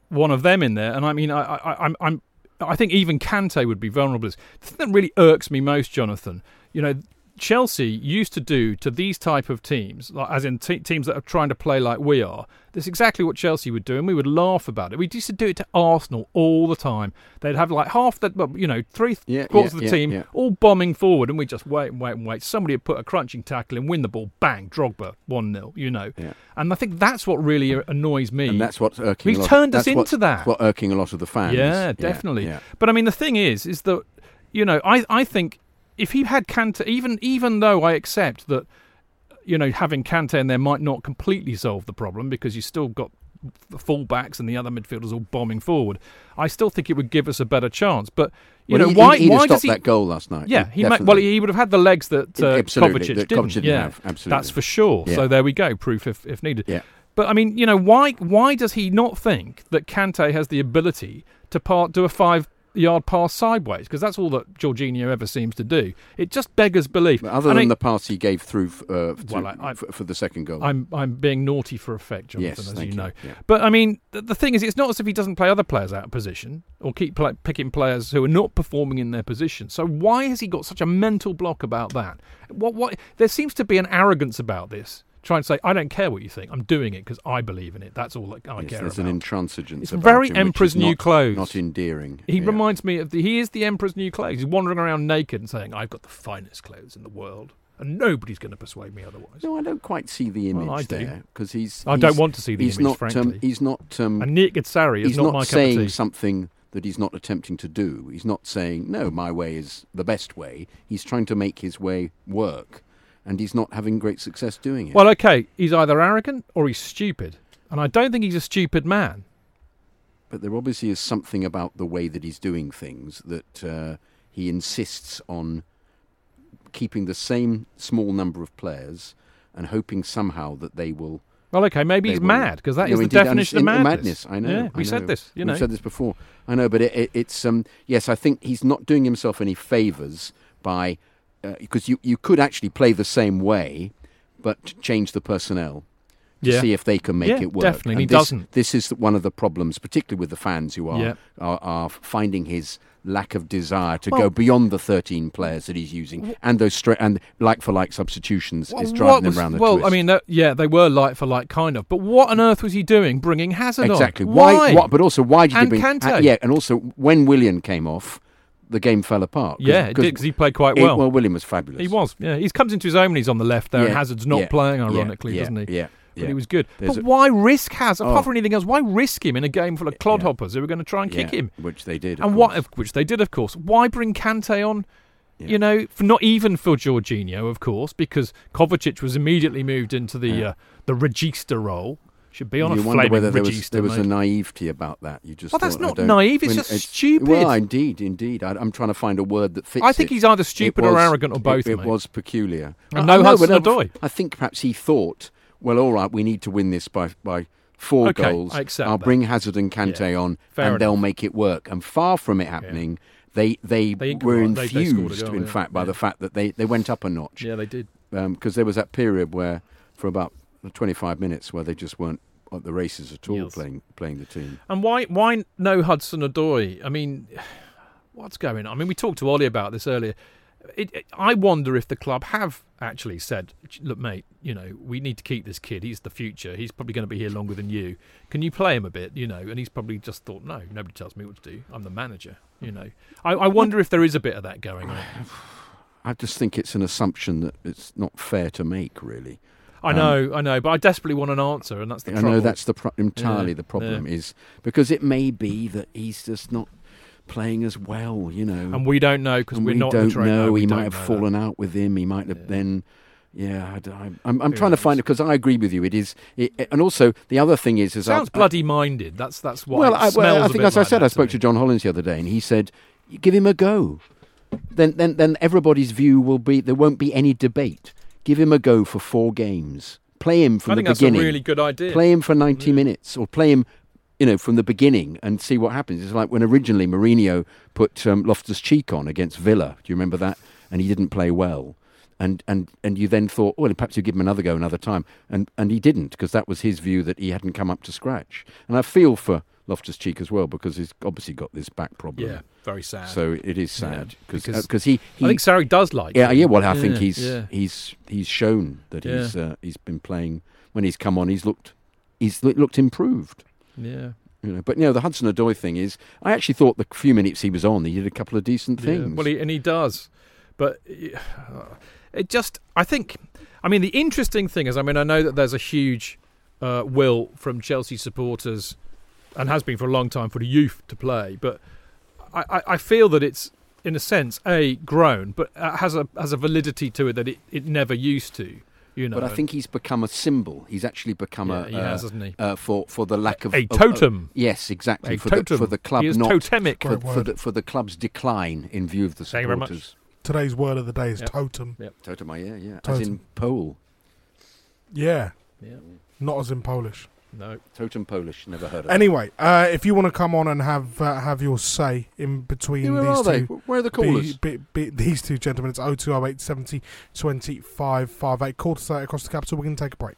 one of them in there, and I mean, I, I, I'm, I'm, I think even Kante would be vulnerable. The thing that really irks me most, Jonathan, you know, Chelsea used to do to these type of teams, like, as in te- teams that are trying to play like we are. That's exactly what Chelsea would do, and we would laugh about it. We used to do it to Arsenal all the time. They'd have like half the, you know, three Yeah, quarters yeah, of the yeah, team all bombing forward, and we just wait and wait and wait. Somebody would put a crunching tackle and win the ball. Bang, Drogba, one 0 You know, and I think that's what really annoys me. And that's what's irking. Lot, turned us what's- into that. What irking a lot of the fans. Yeah, definitely. yeah. But I mean, the thing is, is that you know, I I think if he had Kante, even even though I accept that, you know, having Kante in there might not completely solve the problem because you still got the fullbacks and the other midfielders all bombing forward. I still think it would give us a better chance. But you Well, know, he, why he, why does he? that goal last night. Yeah, he might, well, he would have had the legs that uh, Absolutely, Kovacic that didn't. Kovacic didn't yeah, have, absolutely. that's for sure. Yeah. So there we go, proof if, if needed. Yeah. But I mean, you know, why why does he not think that Kante has the ability to part, do a five yard pass sideways? Because that's all that Jorginho ever seems to do. It just beggars belief. But other And than I- the pass he gave through uh, Well, I- I- f- for the second goal. I'm I'm being naughty for effect, Jonathan, Yes, as you you. know. Yeah. But I mean, the, the thing is, it's not as if he doesn't play other players out of position or keep play, picking players who are not performing in their position. So why has he got such a mental block about that? What what? There seems to be an arrogance about this. Trying to say, I don't care what you think. I'm doing it because I believe in it. That's all that I Yes, care there's about. an intransigence. It's very him, Emperor's New not- Clothes. Not endearing. He yeah. reminds me of the. He is the Emperor's New Clothes. He's wandering around naked and saying, "I've got the finest clothes in the world, and nobody's going to persuade me otherwise." No, I don't quite see the image Well, I there because he's. I don't want to see the he's image, Not, um, he's not. Um, And Nick Gazzari is he's not, not my cup of saying something that he's not attempting to do. He's not saying no, my way is the best way. He's trying to make his way work, and he's not having great success doing it. Well, okay, he's either arrogant or he's stupid, and I don't think he's a stupid man. But there obviously is something about the way that he's doing things that uh, he insists on keeping the same small number of players and hoping somehow that they will. Well, okay, maybe he's will- mad because that No, is the definition of and madness. I know. Yeah, I we said this. You know, said this before. I know, but it, it, it's um, yes, I think he's not doing himself any favours by because you you could actually play the same way, but change the personnel. To Yeah. see if they can make Yeah, it work. definitely, and he this, doesn't. This is one of the problems, particularly with the fans who are Yeah. are, are finding his lack of desire to Well- go beyond the 13 players that he's using and those stra- and like for like substitutions Well, is driving was- them around the well, twist. I mean, that, yeah, they were like for like, kind of. But what on earth was he doing, bringing Hazard on? Exactly. Why? What, but also, why did And he bring? Kante. uh, yeah, and also when Willian came off, the game fell apart. 'Cause- yeah, it did because he played quite it- well. well, Willian was fabulous. he was. Yeah, he comes into his own when he's on the left there, and Hazard's not yeah, playing, ironically, yeah, doesn't he? Yeah, But yeah. he was good. There's but a- why risk Hazard? Apart Oh. from anything else, why risk him in a game full of clodhoppers who are going to try and kick him? which they did. And what, course. which they did, of course. Why bring Kante on? Yeah. You know, for not even for Jorginho, of course, because Kovacic was immediately moved into the Yeah. uh, the regista role. Should be on you a wonder whether there was, there was a naivety about that. You just Well, that's not naive, it's when just stupid. Well, indeed, indeed. I, I'm trying to find a word that fits. I think it. he's either It stupid or arrogant or both. It, it was peculiar. And I- no I know, but Hudson-Odoi. I think perhaps he thought, well, all right, we need to win this by by four Okay, goals. I accept I'll that. bring Hazard and Kante Yeah, on, and they'll make it work. And far from it happening, they they, They were inc- they- infused, goal, in yeah, fact, by yeah. the fact that they, they went up a notch. Yeah, they did. Um, because there was that period where, for about 25 minutes, where they just weren't at the races at all Yes. playing playing the team. And why why no Hudson Odoi? I mean, what's going on? I mean, we talked to Ollie about this earlier. It, it, I wonder if the club have actually said, "Look, mate, you know, we need to keep this kid. He's the future. He's probably going to be here longer than you. Can you play him a bit? You know?" And he's probably just thought, "No, nobody tells me what to do. I'm the manager." You know. I, I wonder if there is a bit of that going on. I just think it's an assumption that it's not fair to make, really. I Um, know, I know, but I desperately want an answer, and that's the I trouble. know that's the pro- entirely Yeah, the problem yeah. is because it may be that he's just not playing as well, you know. and we don't know because we're we not don't know. We might have know that. fallen out with him. He might have Yeah. then, Yeah, I, am I'm, I'm trying to find it because I agree with you. It is, it, and also the other thing is, is Sounds I- bloody minded. That's that's why. well, I, well, I think as I said, I spoke me. to John Hollins the other day, and he said, "Give him a go." Then, then, then everybody's view will be there won't be any debate. Give him a go for four games. Play him from I the think that's beginning. a really good idea. Play him for 90 minutes or play him, you know, from the beginning and see what happens. It's like when originally Mourinho put um, Loftus Cheek on against Villa. Do you remember that? And he didn't play well. And, and, and you then thought, well, perhaps you give him another go another time. And, and he didn't because that was his view that he hadn't come up to scratch. And I feel for Loftus Cheek as well because he's obviously got this back problem. Yeah, very sad. So it is sad Yeah, because because because he, he I think Sarri does like. yeah him. yeah well I think he's yeah. he's he's shown that Yeah. he's uh, he's been playing when he's come on he's looked he's looked improved yeah. you know but you know the Hudson Odoi thing is I actually thought the few minutes he was on he did a couple of decent Yeah, things Well, he, and he does, but uh, it just. I think. I mean, the interesting thing is, I mean, I know that there's a huge uh, will from Chelsea supporters, and has been for a long time, for the youth to play. But I, I, I feel that it's, in a sense, a grown, but uh, has a has a validity to it that it, it never used to. You know, but I think he's become a symbol he's actually become Yeah, a he uh, has, hasn't he? uh, for for the lack of A of- of- totem. yes exactly A for the, totem. for the club He is not totemic. for, for the for the club's decline in view of the Thank you very much. supporters Today's word of the day is Yep. totem. Yep. totem yeah yeah as Totem. in pole Yeah, Yeah. not as in Polish. No. totem Polish never heard of it. Anyway, uh, if you want to come on and have uh, have your say in between Yeah, where these are they? two, Where are the be, callers? be, be, these two gentlemen, it's 0208 70 25 58. Call to say across the capital. We're going to take a break.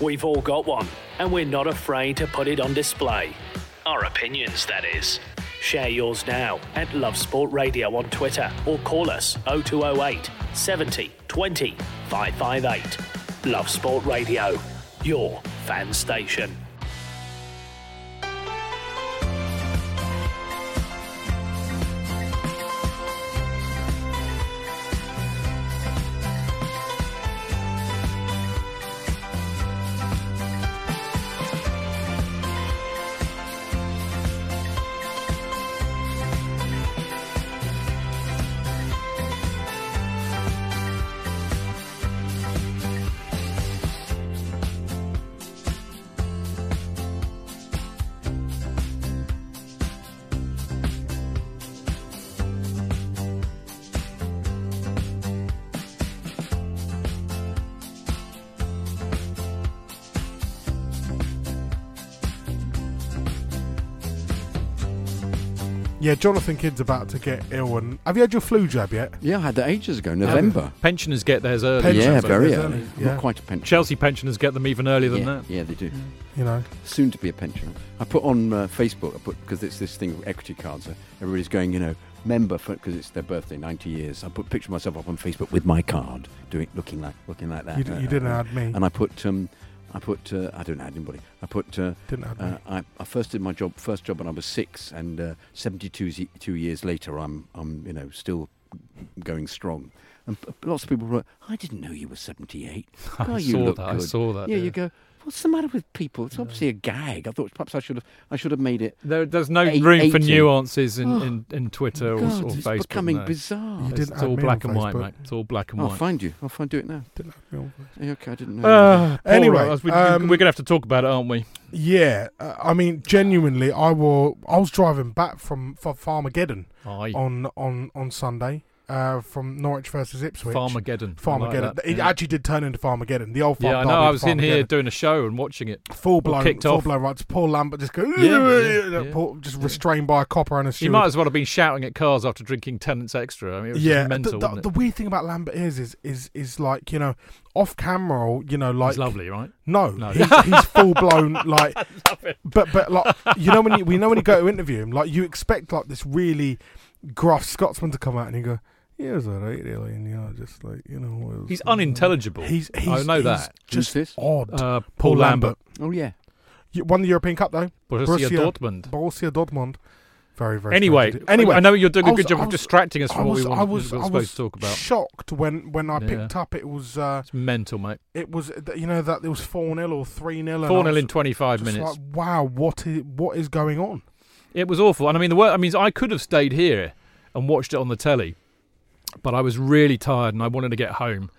We've all got one, and we're not afraid to put it on display. Our opinions, that is. Share yours now at Love Sport Radio on Twitter or call us 0208 70 20 558. Love Sport Radio, your fan station. Yeah, Jonathan Kidd's about to get ill. And have you had your flu jab yet? Yeah, I had that ages ago, November. Pensioners get theirs early. Pensioners yeah, very there's early. yeah. Not quite a pension. Chelsea pensioners get them even earlier than yeah, that. yeah, they do. You know, Soon to be a pensioner. I put on uh, Facebook. I put because it's this thing of equity cards. Uh, everybody's going, you know, member for because it's their birthday, ninety years. I put picture of myself up on Facebook with my card, doing looking like looking like that. you, d- Uh, you didn't add me. And I put um, I put uh, I don't add anybody. I put uh, Didn't add uh, I, I first did my job first job when I was six, and uh, seventy-two ze- two years later, I'm I'm you know still going strong. And p- lots of people wrote, I didn't know you were seventy-eight. I God, you saw look that. I saw that. Yeah, yeah. you go. What's the matter with people? It's obviously a gag. I thought perhaps I should have I should have made it. There, there's no Eight- room for nuances in, Oh, in, in Twitter or, God, or it's Facebook. becoming no. bizarre. You It's, didn't it's all black on and white, mate. It's all black and white. I'll find you. I'll find do it now. Didn't add me on Facebook. Yeah, okay, I didn't know. Uh, Paul, Anyway, we, um, we're going to have to talk about it, aren't we? Yeah, uh, I mean, genuinely, I will. I was driving back from for Farmageddon Aye. on on on Sunday uh, from Norwich versus Ipswich. Farmageddon. Farmageddon. like. It yeah. actually did turn into Farmageddon. The old farm yeah, I know. I was in here doing a show and watching it. full blown, kicked full off. blown right. Paul Lambert just go, Yeah, yeah, just restrained by a copper and a He steward. might as well have been shouting at cars after drinking Tennent's extra. I mean, it was yeah, mental. the, the, the weird thing about Lambert is, is, is, is like you know, off camera, you know, like He's lovely, right? No, No. he's, he's full blown like. But but like you know when you we know when you go to interview him, like you expect like this really gruff Scotsman to come out and you go, yeah, it was alright, really, and you know, just like you know, it was, He's uh, unintelligible. He's, he's I know he's that. Just Who's this? odd. Uh, Paul, Paul Lambert, Oh yeah. You won the European Cup though. Borussia, Borussia- Dortmund. Borussia Dortmund. Very very. Anyway, strange. anyway, I know you're doing I a good was- job I of was- distracting us I from what was we I wanted, was we were I supposed was to talk about. shocked when when I Yeah. picked up. It was uh, It's mental, mate. it was you know that it was four 0 or three 0 Four 0 in 25 minutes. Like, wow, what is what is going on? It was awful, and I mean the wor I mean, I could have stayed here and watched it on the telly, but I was really tired and I wanted to get home.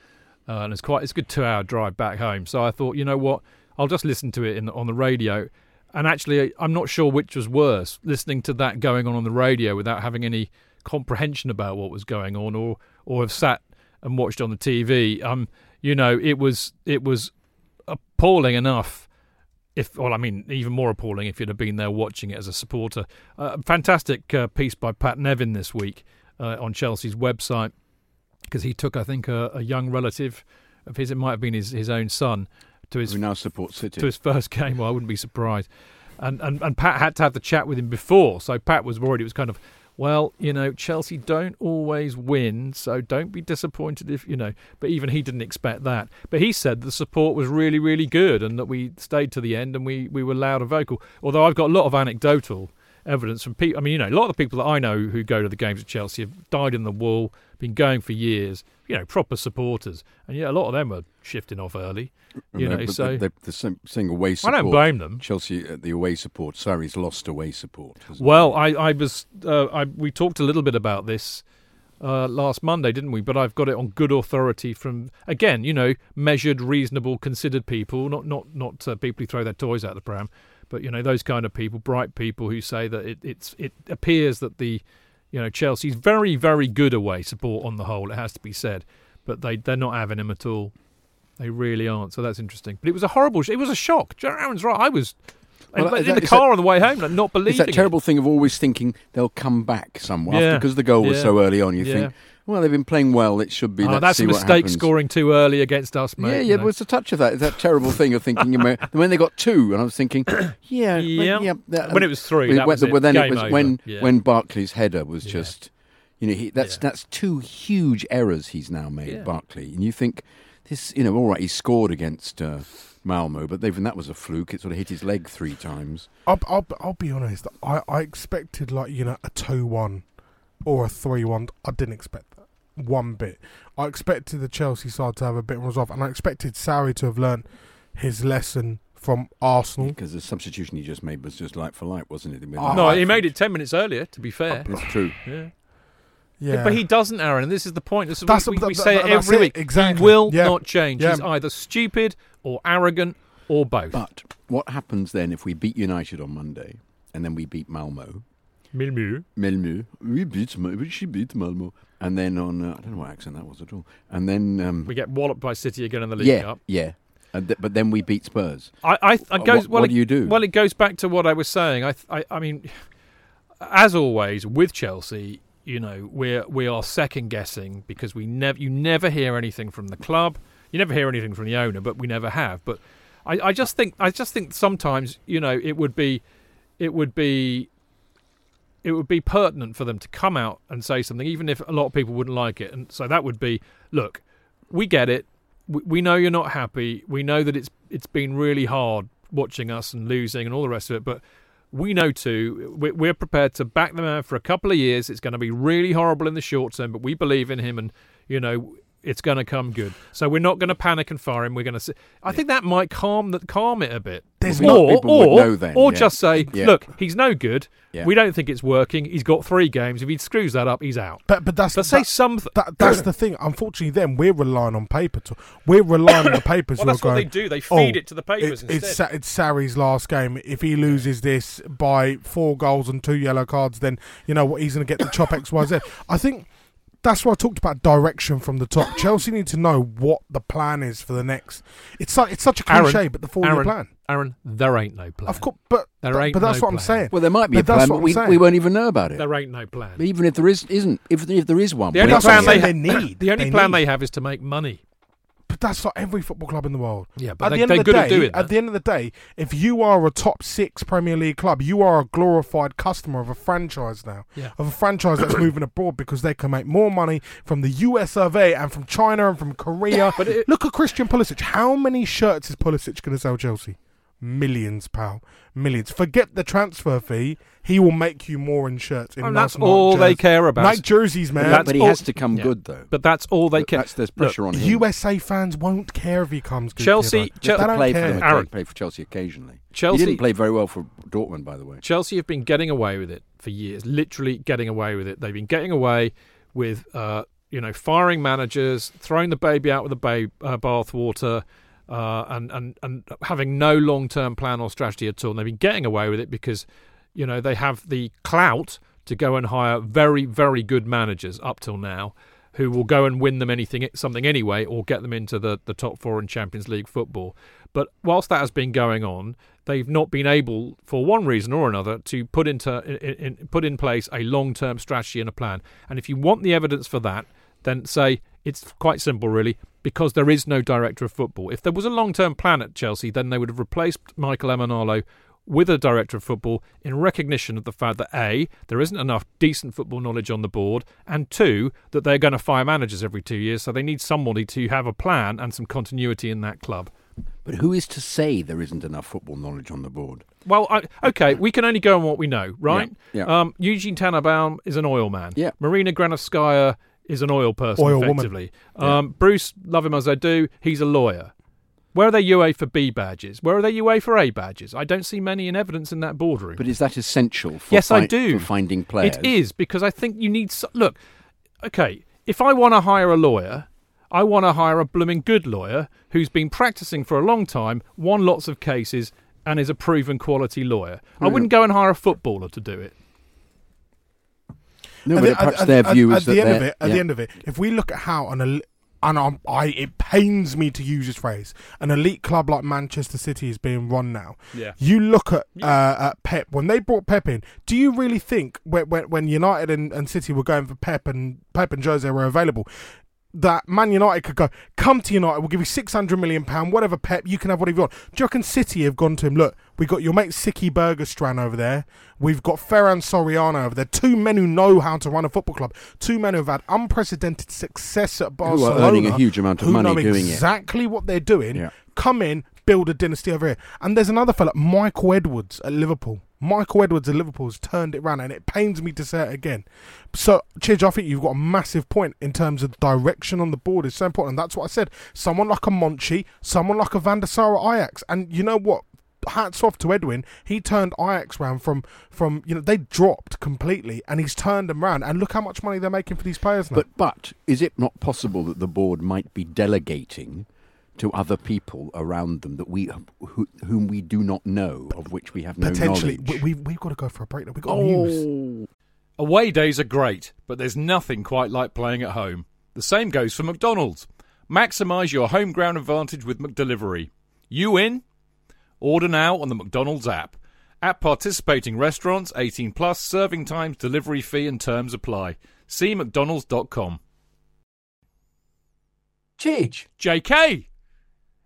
uh, and it's quite it's a good two-hour drive back home. So I thought, you know what, I'll just listen to it in, on the radio. And actually, I'm not sure which was worse: listening to that going on on the radio without having any comprehension about what was going on, or or have sat and watched on the TV. Um, you know, it was it was appalling enough. If well, I mean, even more appalling if you'd have been there watching it as a supporter. Uh, fantastic uh, piece by Pat Nevin this week uh, on Chelsea's website because he took, I think, a, a, young relative of his. It might have been his, his own son to his who now supports City to his first game. Well, I wouldn't be surprised. And, and and Pat had to have the chat with him before, so Pat was worried. It was kind of well, you know, Chelsea don't always win, so don't be disappointed if, you know. But even he didn't expect that. But he said the support was really, really good and that we stayed to the end and we, we were loud and vocal. Although I've got a lot of anecdotal evidence from people. I mean, you know, a lot of the people that I know who go to the games at Chelsea have died in the wool, been going for years, you know, proper supporters. And yeah, a lot of them are shifting off early. You know, so the, the, the same away support. I don't blame them. Chelsea, uh, the away support. Sarri's lost away support. Well, I, I was, uh, I, we talked a little bit about this uh, last Monday, didn't we? But I've got it on good authority from again, you know, measured, reasonable, considered people, not not not uh, people who throw their toys out the pram, but you know those kind of people, bright people who say that it, it's it appears that the you know Chelsea's very very good away support on the whole. It has to be said, but they they're not having him at all. They really aren't. So that's interesting. But it was a horrible. It was a shock. Aaron's right. I was well, in that, the car that, on the way home, like, not believing. It's that terrible it. thing of always thinking they'll come back somewhere yeah. because the goal was yeah. so early on. You yeah. think, well, they've been playing well. It should be. Oh, that's a mistake scoring too early against us, mate. Yeah, yeah. There was a touch of that. It's That terrible thing of thinking when they got two, and I was thinking, yeah, yeah. When, that, when it was three, when, was then Game it was over. when when Barkley's header was just, you know, he, that's that's two huge errors he's now made, Barkley, and you think this, you know, all right, he scored against uh, Malmo, but even that was a fluke. It sort of hit his leg three times. I'll, I'll, I'll be honest. I, I expected like you know a two-one or a three-one. I didn't expect that one bit. I expected the Chelsea side to have a bit of resolve, and I expected Sarri to have learned his lesson from Arsenal. Because the substitution he just made was just like for light, wasn't it? Oh, no, he made it ten minutes earlier. To be fair, that's true. Yeah. Yeah. but he doesn't, Aaron, and this is the point. This is that's we, the, we say it every it. week. Exactly. He will yeah. not change. Yeah. He's either stupid or arrogant or both. But what happens then if we beat United on Monday and then we beat Malmo? Malmo. Malmo. We beat Malmo. She beat Malmo. And then on, uh, I don't know what accent that was at all. And then. Um, we get walloped by City again in the League yeah, Cup. Yeah. Th- but then we beat Spurs. I, I, I goes, what, well, what do you do? Well, it goes back to what I was saying. I, I, I mean, as always with Chelsea, you know, we're we are second guessing because we never you never hear anything from the club, you never hear anything from the owner, but we never have. But I, I just think I just think sometimes you know it would be it would be it would be pertinent for them to come out and say something, even if a lot of people wouldn't like it. And so that would be, look, we get it. We, we know you're not happy. We know that it's it's been really hard watching us and losing and all the rest of it, but we know too, we're prepared to back the man for a couple of years. It's going to be really horrible in the short term, but we believe in him, and you know it's going to come good. So we're not going to panic and fire him. We're going to. I think that might calm that calm it a bit. There's or people or, would know then, or yeah. just say, Yeah. look, he's no good. Yeah. We don't think it's working. He's got three games. If he screws that up, he's out. But but that's But say that- something. That, that's the thing. Unfortunately, then we're relying on paper. To, we're relying on the papers. Well, that's what going, they do. They oh, feed "Oh, it to the papers it- it's, instead." Sa- it's Sarri's last game. If he loses this by four goals and two yellow cards, then you know what he's going to get the chop X Y Z. I think that's why I talked about direction from the top. Chelsea need to know what the plan is for the next. It's su- it's such a Aaron, cliche, but the four year plan. Aaron, there ain't no plan. Of course, but There but, ain't but that's no what I'm saying. Well, there might be But a that's plan, what but we, we won't even know about it. There ain't no plan. Even if there is, isn't, if, if there is one, The only not that's what plan they, they need. the only They plan need. they have is to make money. But that's not every football club in the world. Yeah, but at they- the end they're of the good day, at doing At the end of the day, if you are a top six Premier League club, you are a glorified customer of a franchise now. Yeah. Of a franchise that's moving abroad because they can make more money from the US of A and from China and from Korea. But it- Look at Christian Pulisic. How many shirts is Pulisic going to sell Chelsea? Millions, pal. Millions. Forget the transfer fee. He will make you more in shirts. In And that's all Nike they care about. Nike jerseys, man. that's but he all- has to come Yeah. good, though. But that's all they But care. that's, there's pressure on him. USA fans won't care if he comes good. Chelsea- Kiddo. Chel- they don't play for care. them, Aaron. play for Chelsea occasionally. Chelsea- he didn't play very well for Dortmund, by the way. Chelsea have been getting away with it for years, literally getting away with it. They've been getting away with, uh, you know, firing managers, throwing the baby out with the ba- uh, bathwater, uh, and and and having no long term plan or strategy at all. And they've been getting away with it because, you know, they have the clout to go and hire very very good managers up till now, who will go and win them anything something anyway, or get them into the the top four in Champions League football. But whilst that has been going on, they've not been able, for one reason or another, to put into in, in, put in place a long term strategy and a plan. And if you want the evidence for that, then say it's quite simple, really, because there is no director of football. If there was a long term plan at Chelsea, then they would have replaced Michael Emenalo with a director of football in recognition of the fact that A, there isn't enough decent football knowledge on the board, and two, that they're going to fire managers every two years, so they need somebody to have a plan and some continuity in that club. But who is to say there isn't enough football knowledge on the board? Well, I, okay, we can only go on what we know, right? Yeah, yeah. Um, Eugene Tenenbaum is an oil man. Yeah. Marina Granovskaya is an oil person, Oil woman. effectively. Um, Bruce, love him as I do, he's a lawyer. Where are they UEFA B badges? Where are they UEFA A badges? I don't see many in evidence in that boardroom. But is that essential for, Yes, I do. for finding players? It is because I think you need. So- Look, okay, if I want to hire a lawyer, I want to hire a blooming good lawyer who's been practicing for a long time, won lots of cases, and is a proven quality lawyer. I wouldn't go and hire a footballer to do it. No, At but the- perhaps at- their at- view at is the that end of it. At yeah. the end of it, if we look at how an el- and I'm, I it pains me to use this phrase, an elite club like Manchester City is being run now. Yeah. You look at uh, at Pep when they brought Pep in. Do you really think when when, when United and, and City were going for Pep and Pep and Jose were available? That Man United could go, come to United, we'll give you six hundred million pound, whatever. Pep, you can have whatever you want. Do you reckon City have gone to him? Look, we got your mate Txiki Begiristain over there. We've got Ferran Soriano over there. Two men who know how to run a football club. Two men who've had unprecedented success at Barcelona. Who are earning a huge amount of money doing it. exactly what they're doing. Yeah. Come in, build a dynasty over here. And there's another fella, Michael Edwards at Liverpool. Michael Edwards at Liverpool has turned it around, and it pains me to say it again. So, Chidge, I think you've got a massive point in terms of direction on the board is so important. That's what I said. Someone like a Monchi, someone like a Van der Sar at Ajax. And you know what? Hats off to Edwin. He turned Ajax round from, from you know, they dropped completely, and he's turned them round. And look how much money they're making for these players now. But but is it not possible that the board might be delegating to other people around them that we who, whom we do not know, of which we have no Potentially, knowledge? we, we, we've got to go for a break now. We've got news. Oh. Away days are great, but there's nothing quite like playing at home. The same goes for McDonald's. Maximise your home ground advantage with McDelivery. You in? Order now on the McDonald's app. At participating restaurants, 18 plus, serving times, delivery fee and terms apply. See mcdonalds.com. Chidge. JK!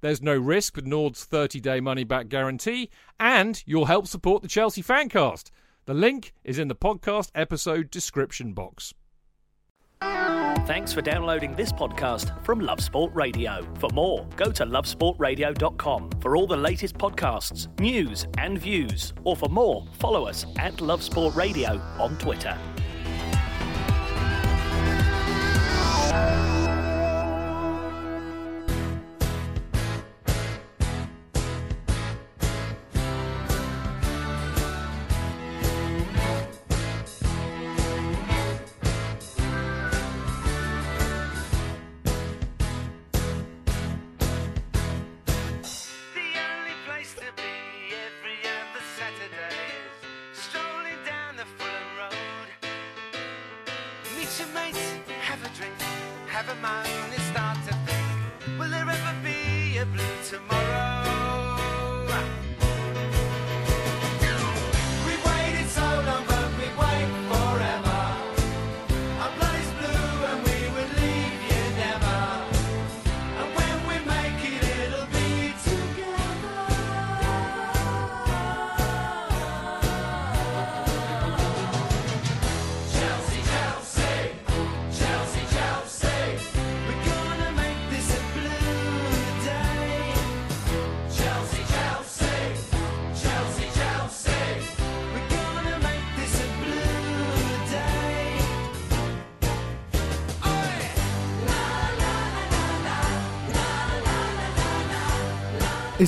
There's no risk with Nord's 30 day money back guarantee, and you'll help support the Chelsea Fancast. The link is in the podcast episode description box. Thanks for downloading this podcast from Love Sport Radio. For more, go to lovesportradio.com for all the latest podcasts, news, and views. Or for more, follow us at Love Sport Radio on Twitter.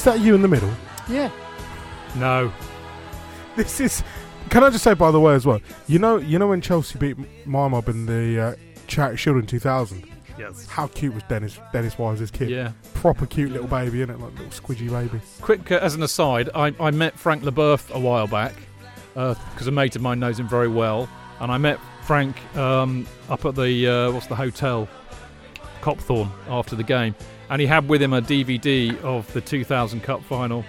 Is that you in the middle? Yeah. No. This is. Can I just say, by the way, as well? You know, you know when Chelsea beat my mob in the uh, Charity Shield in 2000. Yes. How cute was Dennis Dennis Wise's kid? Yeah. Proper cute little baby, isn't it? Like little squidgy baby. Quick, uh, as an aside, I, I met Frank Leboeuf a while back because a mate of mine knows him very well, and I met Frank um, up at the uh, what's the hotel, Copthorne, after the game, and he had with him a DVD of the 2000 Cup final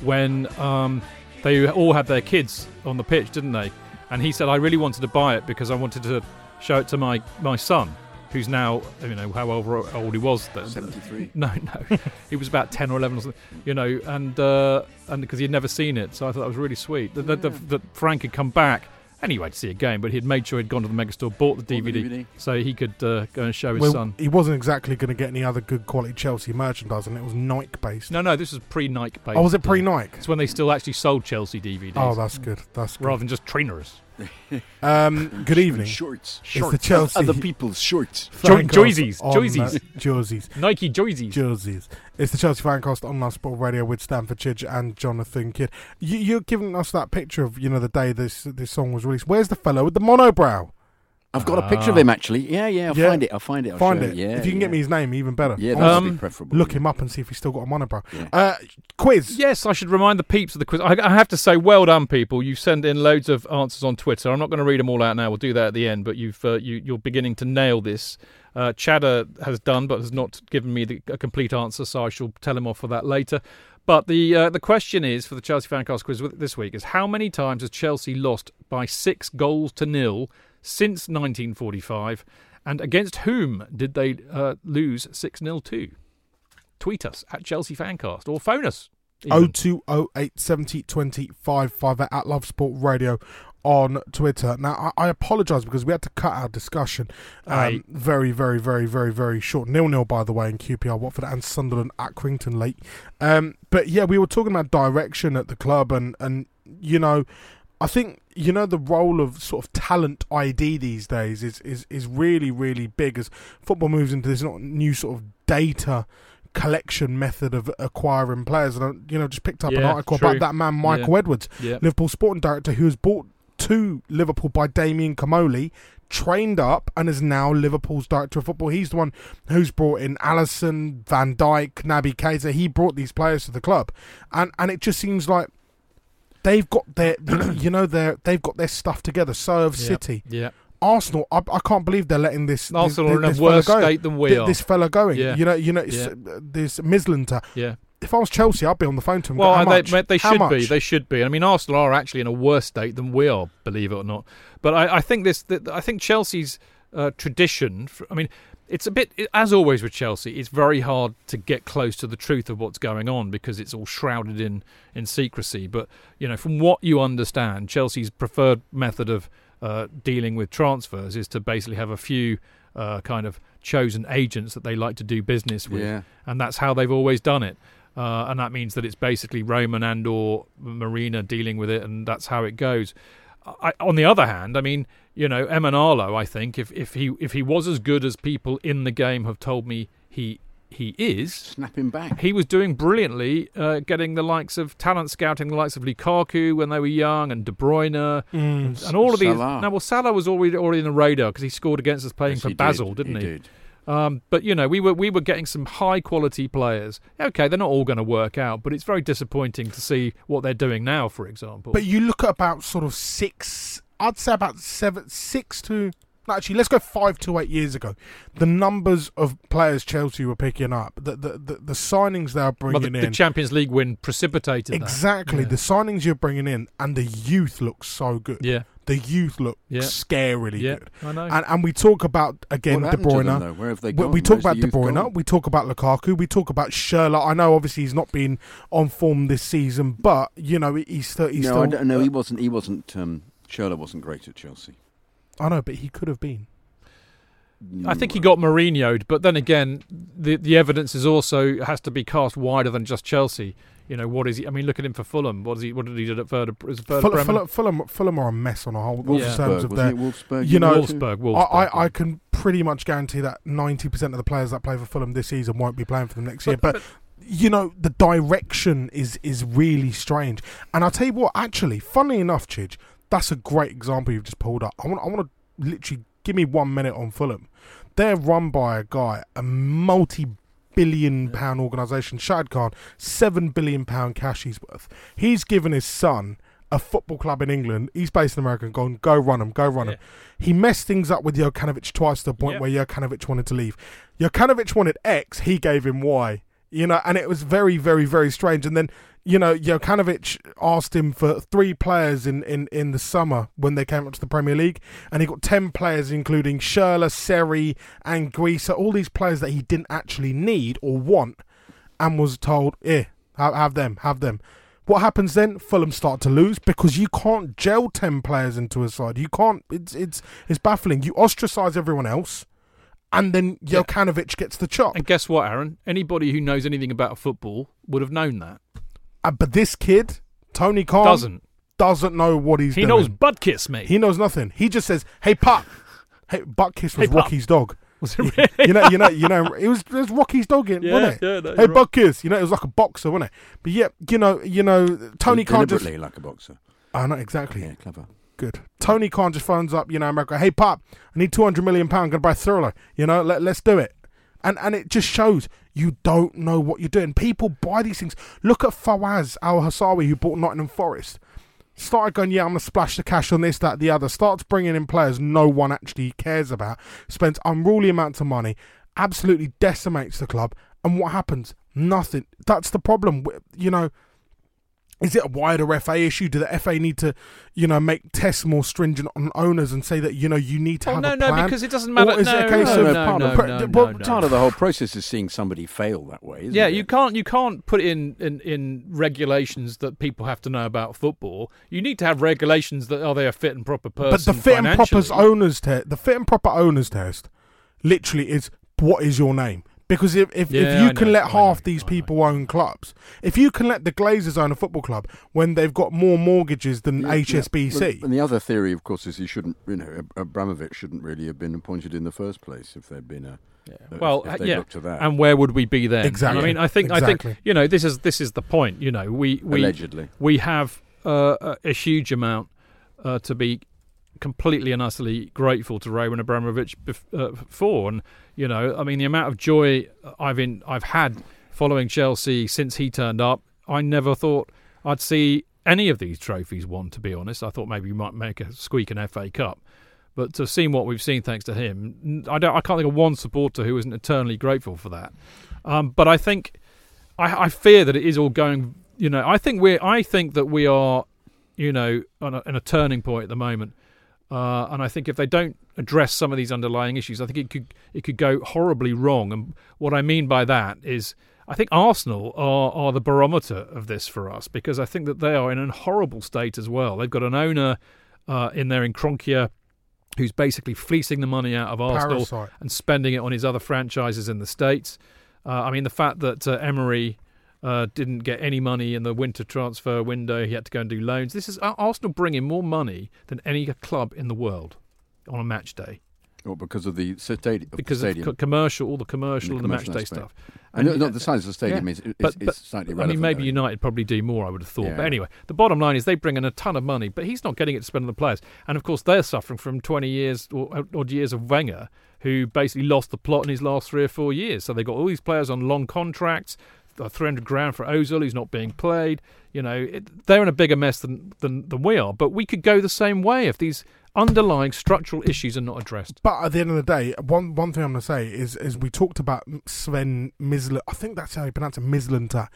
when um, they all had their kids on the pitch, didn't they? And he said, I really wanted to buy it because I wanted to show it to my, my son, who's now, you know, how old, he was. then. 73. No, no. he was about 10 or 11 or something, you know, and uh, and because he'd never seen it. So I thought that was really sweet. That, that Frank had come back anyway to see a game, but he'd made sure he'd gone to the megastore, bought the Bought the DVD, DVD. so he could uh, go and show his Well, son. he wasn't exactly going to get any other good quality Chelsea merchandise, and it was Nike based. No, no, this was pre Nike. Based. Oh, was it pre-Nike? It's when they still actually sold Chelsea DVDs. Oh, that's good. That's good. rather than just trainers. Um, good evening. Shorts. It's the Chelsea. Other people's shorts. Jo- Fancast Joysies, Joysies. Joysies. Nike jerseys. Jerseys. It's the Chelsea Fancast on Love Sport Radio with Stamford Chidge and Jonathan Kidd. You, you're giving us that picture of you know the day this this song was released. Where's the fellow with the monobrow? I've got a picture of him actually. Yeah, yeah. I'll Yeah. find it. I'll find it. I'll Find show it. you. Yeah. if you can yeah. get me his name, even better. Yeah, that wanna Um, be preferable. Look him up and see if he's still got a monobrow. Yeah. Uh, quiz. Yes, I should remind the peeps of the quiz. I, I have to say, well done, people. You send in loads of answers on Twitter. I'm not going to read them all out now. We'll do that at the end. But you've uh, you, you're beginning to nail this. Uh, Chadder has done, but has not given me the, a complete answer, so I shall tell him off for that later. But the uh, the question is for the Chelsea Fancast quiz this week is how many times has Chelsea lost by six goals to nil since 1945, and against whom did they uh, lose six 0 to? Tweet us at Chelsea Fancast or phone us. even. Oh oh eight seventy twenty five five at Love Sport Radio on Twitter. Now I, I apologise because we had to cut our discussion. Um, very, very, very, very, very short. Nil nil by the way in QPR Watford and Sunderland at Crington late. Um, but yeah, we were talking about direction at the club and and you know. I think you know the role of sort of talent ID these days is is is really really big as football moves into this not new sort of data collection method of acquiring players. And I, you know, just picked up an article true. about that man Michael Yeah. Edwards, Yeah. Liverpool sporting director, who was bought to Liverpool by Damien Comoli, trained up, and is now Liverpool's director of football. He's the one who's brought in Alisson, Van Dijk, Naby Keita. He brought these players to the club, and and it just seems like. They've got their, you know, their they've got their stuff together. So have. City. Yeah. Arsenal, I, I can't believe they're letting this. this- Arsenal are in a worse state than we are. This fella going, Yeah. you know, you know, Yeah. uh, this Mislintat. Yeah. If I was Chelsea, I'd be on the phone to him. Well, go, how and much? they, they should be. They should be. I mean, Arsenal are actually in a worse state than we are, believe it or not. But I, I think this. I think Chelsea's uh, tradition. I mean, it's a bit as always with Chelsea. It's very hard to get close to the truth of what's going on because it's all shrouded in in secrecy. But you know, from what you understand, Chelsea's preferred method of uh, dealing with transfers is to basically have a few uh, kind of chosen agents that they like to do business with, Yeah. and that's how they've always done it. Uh, and that means that it's basically Roman and or Marina dealing with it, and that's how it goes. I, on the other hand, I mean, you know, Emenalo, I think if, if he if he was as good as people in the game have told me he he is, snap him back. He was doing brilliantly, uh, getting the likes of talent scouting, the likes of Lukaku when they were young, and De Bruyne, Mm. and, and all of these. Now, well, Salah was already already in the radar because he scored against us playing Yes, for he did. Basel, didn't He he? did. Um, but you know, we were we were getting some high quality players. Okay, they're not all going to work out, but it's very disappointing to see what they're doing now. For example, But you look at about sort of six. I'd say about seven, six to actually, let's go five to eight years ago. The numbers of players Chelsea were picking up, the the, the, the signings they are bringing the, the in, Champions League win precipitated that. exactly Yeah. the signings you're bringing in, and the youth looks so good. Yeah. The youth look Yeah. scarily Yeah, good. I know. And and we talk about again What De Bruyne. them. Where have they we, gone? we talk about De Bruyne. gone? We talk about Lukaku. We talk about Schürrle. I know obviously he's not been on form this season, but you know he's still he's no, still. I don't, no, he wasn't. He wasn't. Um, Schürrle wasn't great at Chelsea. I know, but he could have been. I think he got Mourinho'd, but then again, the the evidence is also has to be cast wider than just Chelsea. You know what is he? I mean, look at him for Fulham. What is he? What did he do at Werder? Is it Werder Fulham, Fulham, Fulham, Fulham are a mess on a whole in Wolfsburg, terms of wasn't their. it? Wolfsburg, you know, Wolfsburg, I, Wolfsburg, I, I can pretty much guarantee that ninety percent of the players that play for Fulham this season won't be playing for them next year. But, you know, the direction is is really strange. And I'll tell you what, actually, funnily enough, Chidge, that's a great example you've just pulled up. I want I want to literally give me one minute on Fulham. They're run by a guy, a multi billion pound organisation, Shad Khan, seven billion pound cash he's worth. He's given his son a football club in England. He's based in America and gone, go run him, go run them. He messed things up with Jokanovic twice to the point Yep. where Jokanovic wanted to leave. Jokanovic wanted X, he gave him Y. You know, and it was very, very, very strange. And then, you know, Jokanovic asked him for three players in, in, in the summer when they came up to the Premier League, and he got 10 players, including Schürrle, Seri, and Anguissa, all these players that he didn't actually need or want, and was told, eh, have, have them, have them. What happens then? Fulham start to lose because you can't gel ten players into a side. You can't. It's it's it's baffling. You ostracize everyone else, and then Jokanovic gets the chop. And guess what, Aaron? Anybody who knows anything about football would have known that. Uh, but this kid, Tony Khan, Doesn't. doesn't know what he's doing. He doing. knows Butkus, mate. He knows nothing. He just says, "Hey, pup." Hey, Butkus was Hey. Rocky's dog. Was it really? you know, you know, you know. It was, it was Rocky's dog, in, Yeah, wasn't it? yeah, no, hey, right. Butkus. You know, it was like a boxer, wasn't it? But yeah, you know, you know, Tony Khan just. deliberately like a boxer. I know exactly. Yeah, clever. Good. Tony Khan just phones up, you know, America. Hey, pop, I need two hundred million pound. Gonna buy Thriller. You know, let let's do it. And and it just shows you don't know what you're doing. People buy these things. Look at Fawaz Al Hassawi, who bought Nottingham Forest. Started going, yeah, I'm gonna splash the cash on this, that, the other. Starts bringing in players no one actually cares about. Spends unruly amounts of money. Absolutely decimates the club. And what happens? Nothing. That's the problem. You know, is it a wider FA issue? Do the FA need to, you know, make tests more stringent on owners and say that you know you need to Oh, have no, a no, plan? because it doesn't matter- Or is it no, a case no, of no, part, no, of, no, the- no, well, no. part of the whole process is seeing somebody fail that way. Isn't yeah, it? you can't you can't put in, in in regulations that people have to know about football. You need to have regulations that are they a fit and proper person. but the fit and proper owners test, the fit and proper owners test, literally is what is your name? Because if if, if you I can know, let I half these people own clubs, if you can let the Glazers own a football club when they've got more mortgages than Yeah, yeah. HSBC, Well, And the other theory, of course, is he shouldn't, you know, Abramovich shouldn't really have been appointed in the first place if there'd been a. if- well, if they yeah, to that. and where would we be then? Exactly. I mean, I think, I think, you know, this is this is the point. You know, we we Allegedly. we have uh, a, a huge amount uh, to be completely and utterly grateful to Roman Abramovich uh, for, and you know, I mean, the amount of joy I've in I've had following Chelsea since he turned up. I never thought I'd see any of these trophies won. To be honest, I thought maybe we might make a squeak an FA Cup. But to see what we've seen, thanks to him, I don't. I can't think of one supporter who isn't eternally grateful for that. Um, but I think, I, I fear that it is all going. You know, I think we're. I think that we are, you know, on a, on a turning point at the moment. Uh, and I think if they don't address some of these underlying issues, I think it could it could go horribly wrong. And what I mean by that is, I think Arsenal are are the barometer of this for us because I think that they are in a horrible state as well. They've got an owner uh, in there in Kroenke who's basically fleecing the money out of Arsenal Parasite. and spending it on his other franchises in the states. Uh, I mean, the fact that uh, Emery uh, didn't get any money in the winter transfer window, he had to go and do loans. This is Ar- Arsenal bringing more money than any club in the world on a match day Or because of the stadium. because stadium. of co- commercial, all the commercial and the, match commercial day stuff. And no, no, the size of the stadium is- is- but, but, slightly I mean, maybe though. United probably do more. I would have thought. Yeah. But anyway, the bottom line is they bring in a ton of money, but he's not getting it to spend on the players. And of course, they're suffering from 20 years or odd years of Wenger, who basically lost the plot in his last three or four years. So they've got all these players on long contracts. Uh, 300 grand for Ozil, who's not being played. You know, it, they're in a bigger mess than, than than we are. But we could go the same way if these underlying structural issues are not addressed. But at the end of the day, one one thing I'm going to say is is we talked about Sven Misl. I think that's how you pronounce it, Mislanta.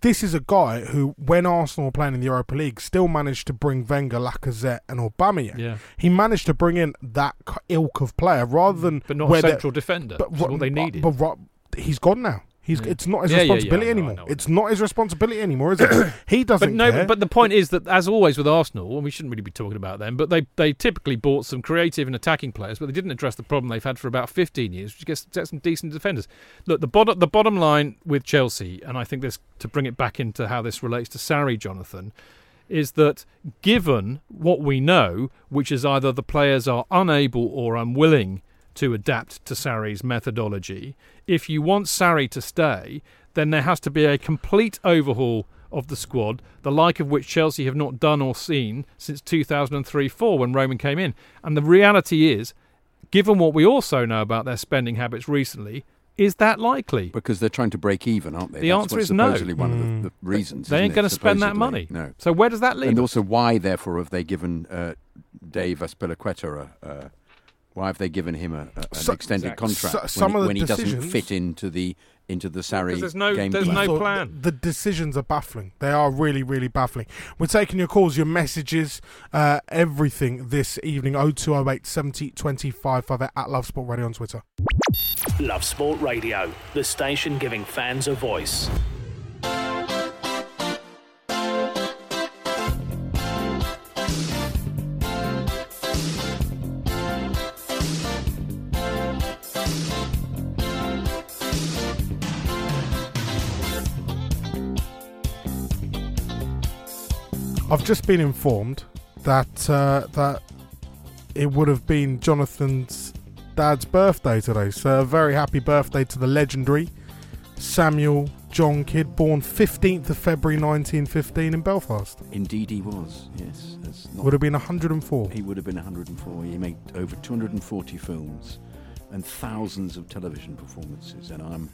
This is a guy who, when Arsenal were playing in the Europa League, still managed to bring Wenger, Lacazette, and Aubameyang. Yeah. He managed to bring in that ilk of player rather than But not a central defender, But, what they needed. But, ro- he's gone now. He's Yeah. it's not his Yeah, yeah, yeah, responsibility know, anymore. know, It's not his responsibility anymore, is it? he doesn't But no, care. but the point is that, as always with Arsenal, and we shouldn't really be talking about them, but they they typically bought some creative and attacking players, but they didn't address the problem they've had for about 15 years, which is get some decent defenders. Look, the bottom the bottom line with Chelsea, and I think this to bring it back into how this relates to Sarri, Jonathan, is that given what we know, which is either the players are unable or unwilling to adapt to Sarri's methodology, if you want Sarri to stay, then there has to be a complete overhaul of the squad, the like of which Chelsea have not done or seen since 2003 4 when Roman came in. And the reality is, given what we also know about their spending habits recently, is that likely? Because they're trying to break even, aren't they? The That's answer what's is no. supposedly one of the, the reasons. They ain't going gonna to spend that money. No. So where does that leave And us? also, why, therefore, have they given uh, Dave Azpilicueta a? Uh, why have they given him a, a, an So- extended Exactly. contract So- when, some he, of the when he doesn't decisions- fit into the into the Sarri there's no- game there's plan? no plan. The, the decisions are baffling. They are really, really baffling. We're taking your calls, your messages, uh, everything this evening. 0208 70 25 58 at Love Sport Radio on Twitter. Love Sport Radio, the station giving fans a voice. I've just been informed that uh, that it would have been Jonathan's dad's birthday today. So a very happy birthday to the legendary Samuel John Kydd, born 15th of February 1915 in Belfast. Indeed, he was. Yes, that's not Would have been 104. He would have been 104. He made over 240 films and thousands of television performances. And I'm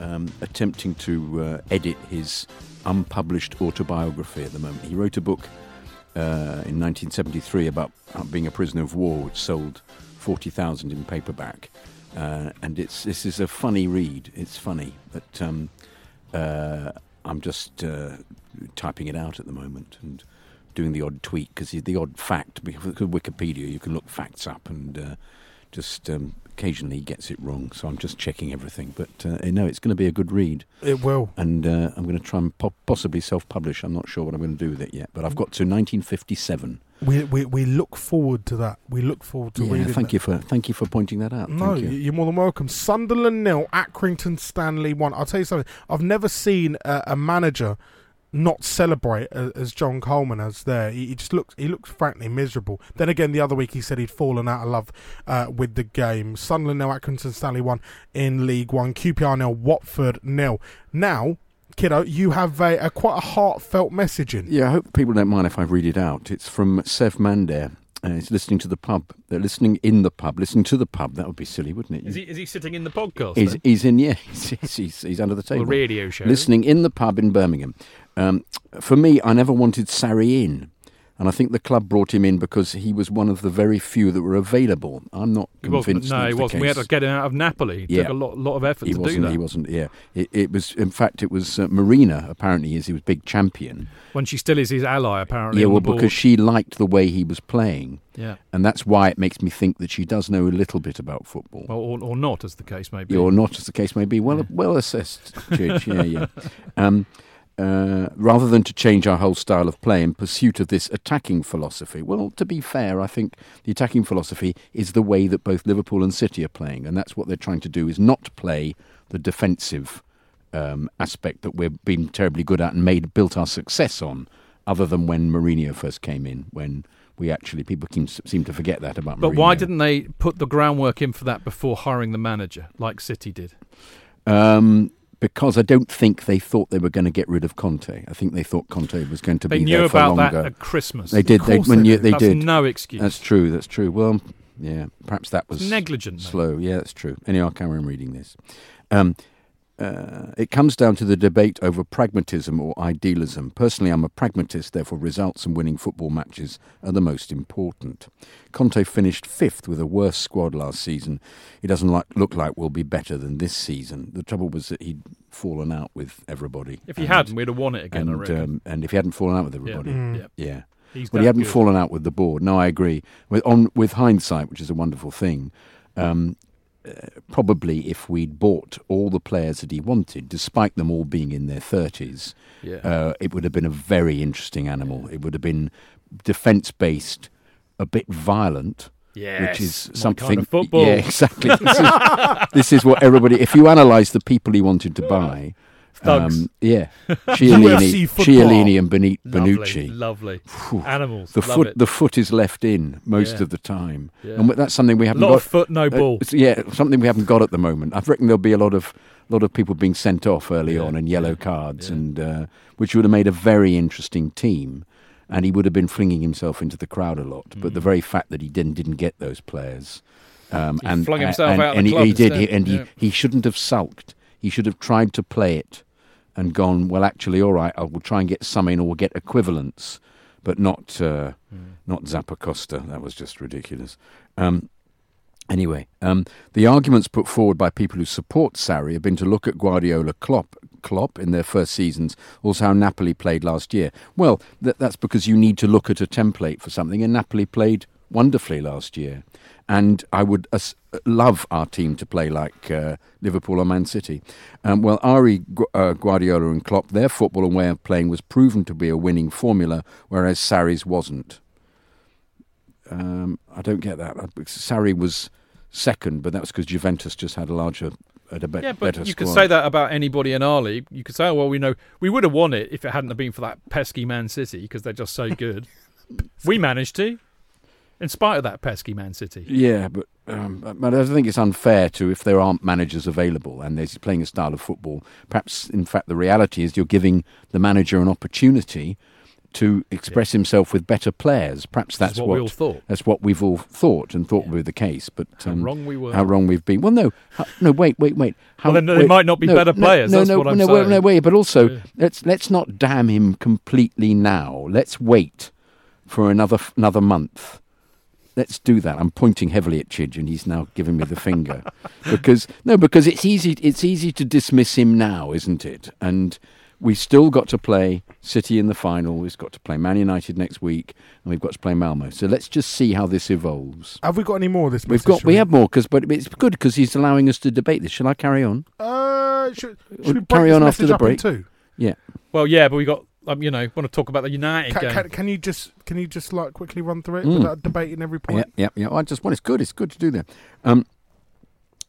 um, attempting to uh, edit his unpublished autobiography at the moment. He wrote a book uh, in 1973 about uh, being a prisoner of war, which sold 40,000 in paperback. Uh, and it's this is a funny read. It's funny, but um, uh, I'm just uh, typing it out at the moment and doing the odd tweak because the odd fact. Because Wikipedia, you can look facts up and just um, occasionally he gets it wrong. So I'm just checking everything. But uh, no, it's going to be a good read. It will. And uh, I'm going to try and po- possibly self-publish. I'm not sure what I'm going to do with it yet, but I've got to 1957. We, we we look forward to that. We look forward to Yeah, reading. thank that. you for thank you for pointing that out. No, Thank you. you're more than welcome. Sunderland nil, Accrington Stanley one. I'll tell you something. I've never seen a, a manager not celebrate as, as John Coleman as there. He, he just looks he looks frankly miserable. Then again, the other week he said he'd fallen out of love uh, with the game. Sunderland nil, Accrington Stanley one in League One. QPR nil, Watford nil. Now, kiddo, you have a, a quite a heartfelt message in. Yeah, I hope people don't mind if I read it out. It's from Sev Mandar. Uh, he's listening to the pub. They're listening in the pub. Listening to the pub. That would be silly, wouldn't it? Is he, is he sitting in the podcast? He's, he's in, yeah. He's, he's, he's under the table. The radio show. Listening in the pub in Birmingham. Um, for me, I never wanted Sarri in. And I think the club brought him in because he was one of the very few that were available. I'm not He wasn't- convinced. no, that's he the wasn't. We had to get him out of Napoli. It Yeah. took a lot, lot of effort he to wasn't, do that. He wasn't. Yeah, it, it was. In fact, it was uh, Marina. Apparently, is he was big champion. When she still is his ally, apparently. Yeah, well, because she liked the way he was playing. Yeah. and that's why it makes me think that she does know a little bit about football. Well, or, or not, as the case may be. or not, as the case may be. Well, well assessed, Chidge. yeah, yeah. Um, uh, rather than to change our whole style of play in pursuit of this attacking philosophy. Well, to be fair, I think the attacking philosophy is the way that both Liverpool and City are playing, and that's what they're trying to do: is not play the defensive um, aspect that we've been terribly good at and made built our success on. Other than when Mourinho first came in, when we actually people seem, seem to forget that about. But Mourinho. why didn't they put the groundwork in for that before hiring the manager, like City did? Um, because I don't think they thought they were going to get rid of Conte. I think they thought Conte was going to They be there for about that longer. at Christmas. They did. They, they you, did. they That's did. no excuse. That's true. That's true. Well, yeah. Perhaps that was negligent, though. slow. Yeah, that's true. Anyway, I'll carry on reading this. Um, uh, it comes down to the debate over pragmatism or idealism. Personally, I'm a pragmatist, therefore, results and winning football matches are the most important. Conte finished fifth with a worse squad last season. He doesn't like, look like we'll be better than this season. The trouble was that he'd fallen out with everybody. If he and- hadn't, we'd have won it again. And reckon. um, and if he hadn't fallen out with everybody, Mm. Yeah. yeah. He's well, he hadn't good. fallen out with the board. No, I agree. With on with hindsight, which is a wonderful thing. Um, probably if we'd bought all the players that he wanted, despite them all being in their thirties, Yeah. uh, it would have been a very interesting animal. It would have been defence based, a bit violent. Yes, which is something. kind of football. Yeah, exactly. this, is, this is what everybody. If you analyse the people he wanted to buy, Thugs. um, yeah, Chiellini. Chiellini and Beni- Lovely, Bonucci. lovely. Phew. Animals, The foot, it. the foot is left in most Yeah. of the time, Yeah. and that's something we haven't Lot got. of foot, no uh, ball. yeah, something we haven't got at the moment. I reckon there'll be a lot of a lot of people being sent off early on and yellow cards, and uh, which would have made a very interesting team. And he would have been flinging himself into the crowd a lot. But the very fact that he didn't didn't get those players, um, Mm. He and flung himself and, out of the and he, he did, he, and yeah. he he shouldn't have sulked. He should have tried to play it and gone, well, actually, all right, I will try and get some in or we'll get equivalents, but not uh, Hmm. not Zappacosta. That was just ridiculous. Um, anyway, um, the arguments put forward by people who support Sarri have been to look at Guardiola Klopp, Klopp in their first seasons, also how Napoli played last year. Well, th- that's because you need to look at a template for something, and Napoli played wonderfully last year. And I would love our team to play like uh, Liverpool or Man City. Um, well, Ari Gu- uh, Guardiola and Klopp, their football and way of playing was proven to be a winning formula, whereas Sarri's wasn't. Um, I don't get that. Sarri was second, but that was because Juventus just had a larger, had a be- Yeah, but better you squad. could say that about anybody in our league. You could say, oh, well, we know we would have won it if it hadn't have been for that pesky Man City because they're just so good. we managed to, in spite of that pesky Man City. Yeah, but um, but I think it's unfair to if there aren't managers available and he's playing a style of football. Perhaps, in fact, the reality is you're giving the manager an opportunity to express himself with better players. Perhaps that's what we all thought. That's what we've all thought and thought would be the case. But How um, wrong we were. How wrong we've been. Well, no, how, no. Wait, wait, wait. How, Well, then there wait, might not be no, better players, No, that's no, what I'm no, wait, no, wait. But also, Yeah. let's let's not damn him completely now. Let's wait for another another month. Let's do that. I'm pointing heavily at Chidge, and he's now giving me the finger because no, because it's easy. It's easy to dismiss him now, isn't it? And we've still got to play City in the final. We've got to play Man United next week, and we've got to play Malmo. So let's just see how this evolves. Have we got any more of this? We've got we shall have more because, but it's good because he's allowing us to debate this. Shall I carry on? Uh, should, We'll should we carry on after the break. two? Yeah. Well, yeah, but we got, um, you know, want to talk about the United Can, game. can, can you just can you just like quickly run through it Mm. without debating every Yeah, point? yeah, yeah. I just want it's good. It's good to do that. Um,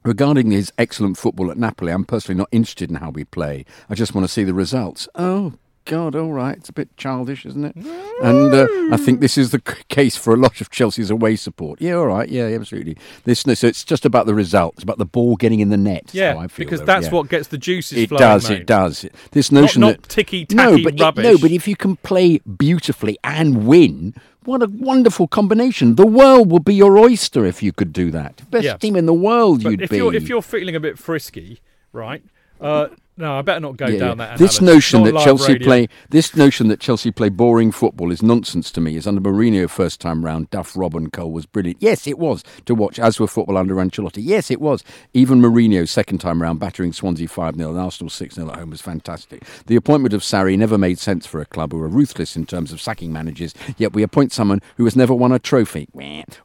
regarding his excellent football at Napoli, I'm personally not interested in how we play. I just want to see the results. Oh God, all right, it's a bit childish, isn't it? And uh, I think this is the case for a lot of Chelsea's away support. Yeah, all right, yeah, absolutely. This, no, so it's just about the results, it's about the ball getting in the net. yeah, how I feel, because though, that's yeah. what gets the juices flowing. It flowing. does. mate. It does. This notion not that ticky-tacky no, but it- rubbish. no, but if you can play beautifully and win, what a wonderful combination! The world would be your oyster if you could do that. Best Yeah. team in the world, But you'd if be. you're if you're feeling a bit frisky, right? Uh, no, I better not go Yeah, down yeah. that. This analogy. notion that Chelsea radio. play this notion that Chelsea play boring football is nonsense to me. Is under Mourinho first time round, Duff, Rob, and Cole was brilliant. Yes, it was to watch. As were football under Ancelotti. Yes, it was. Even Mourinho second time round, battering Swansea five 0 and Arsenal six 0 at home was fantastic. The appointment of Sarri never made sense for a club who are ruthless in terms of sacking managers. Yet we appoint someone who has never won a trophy.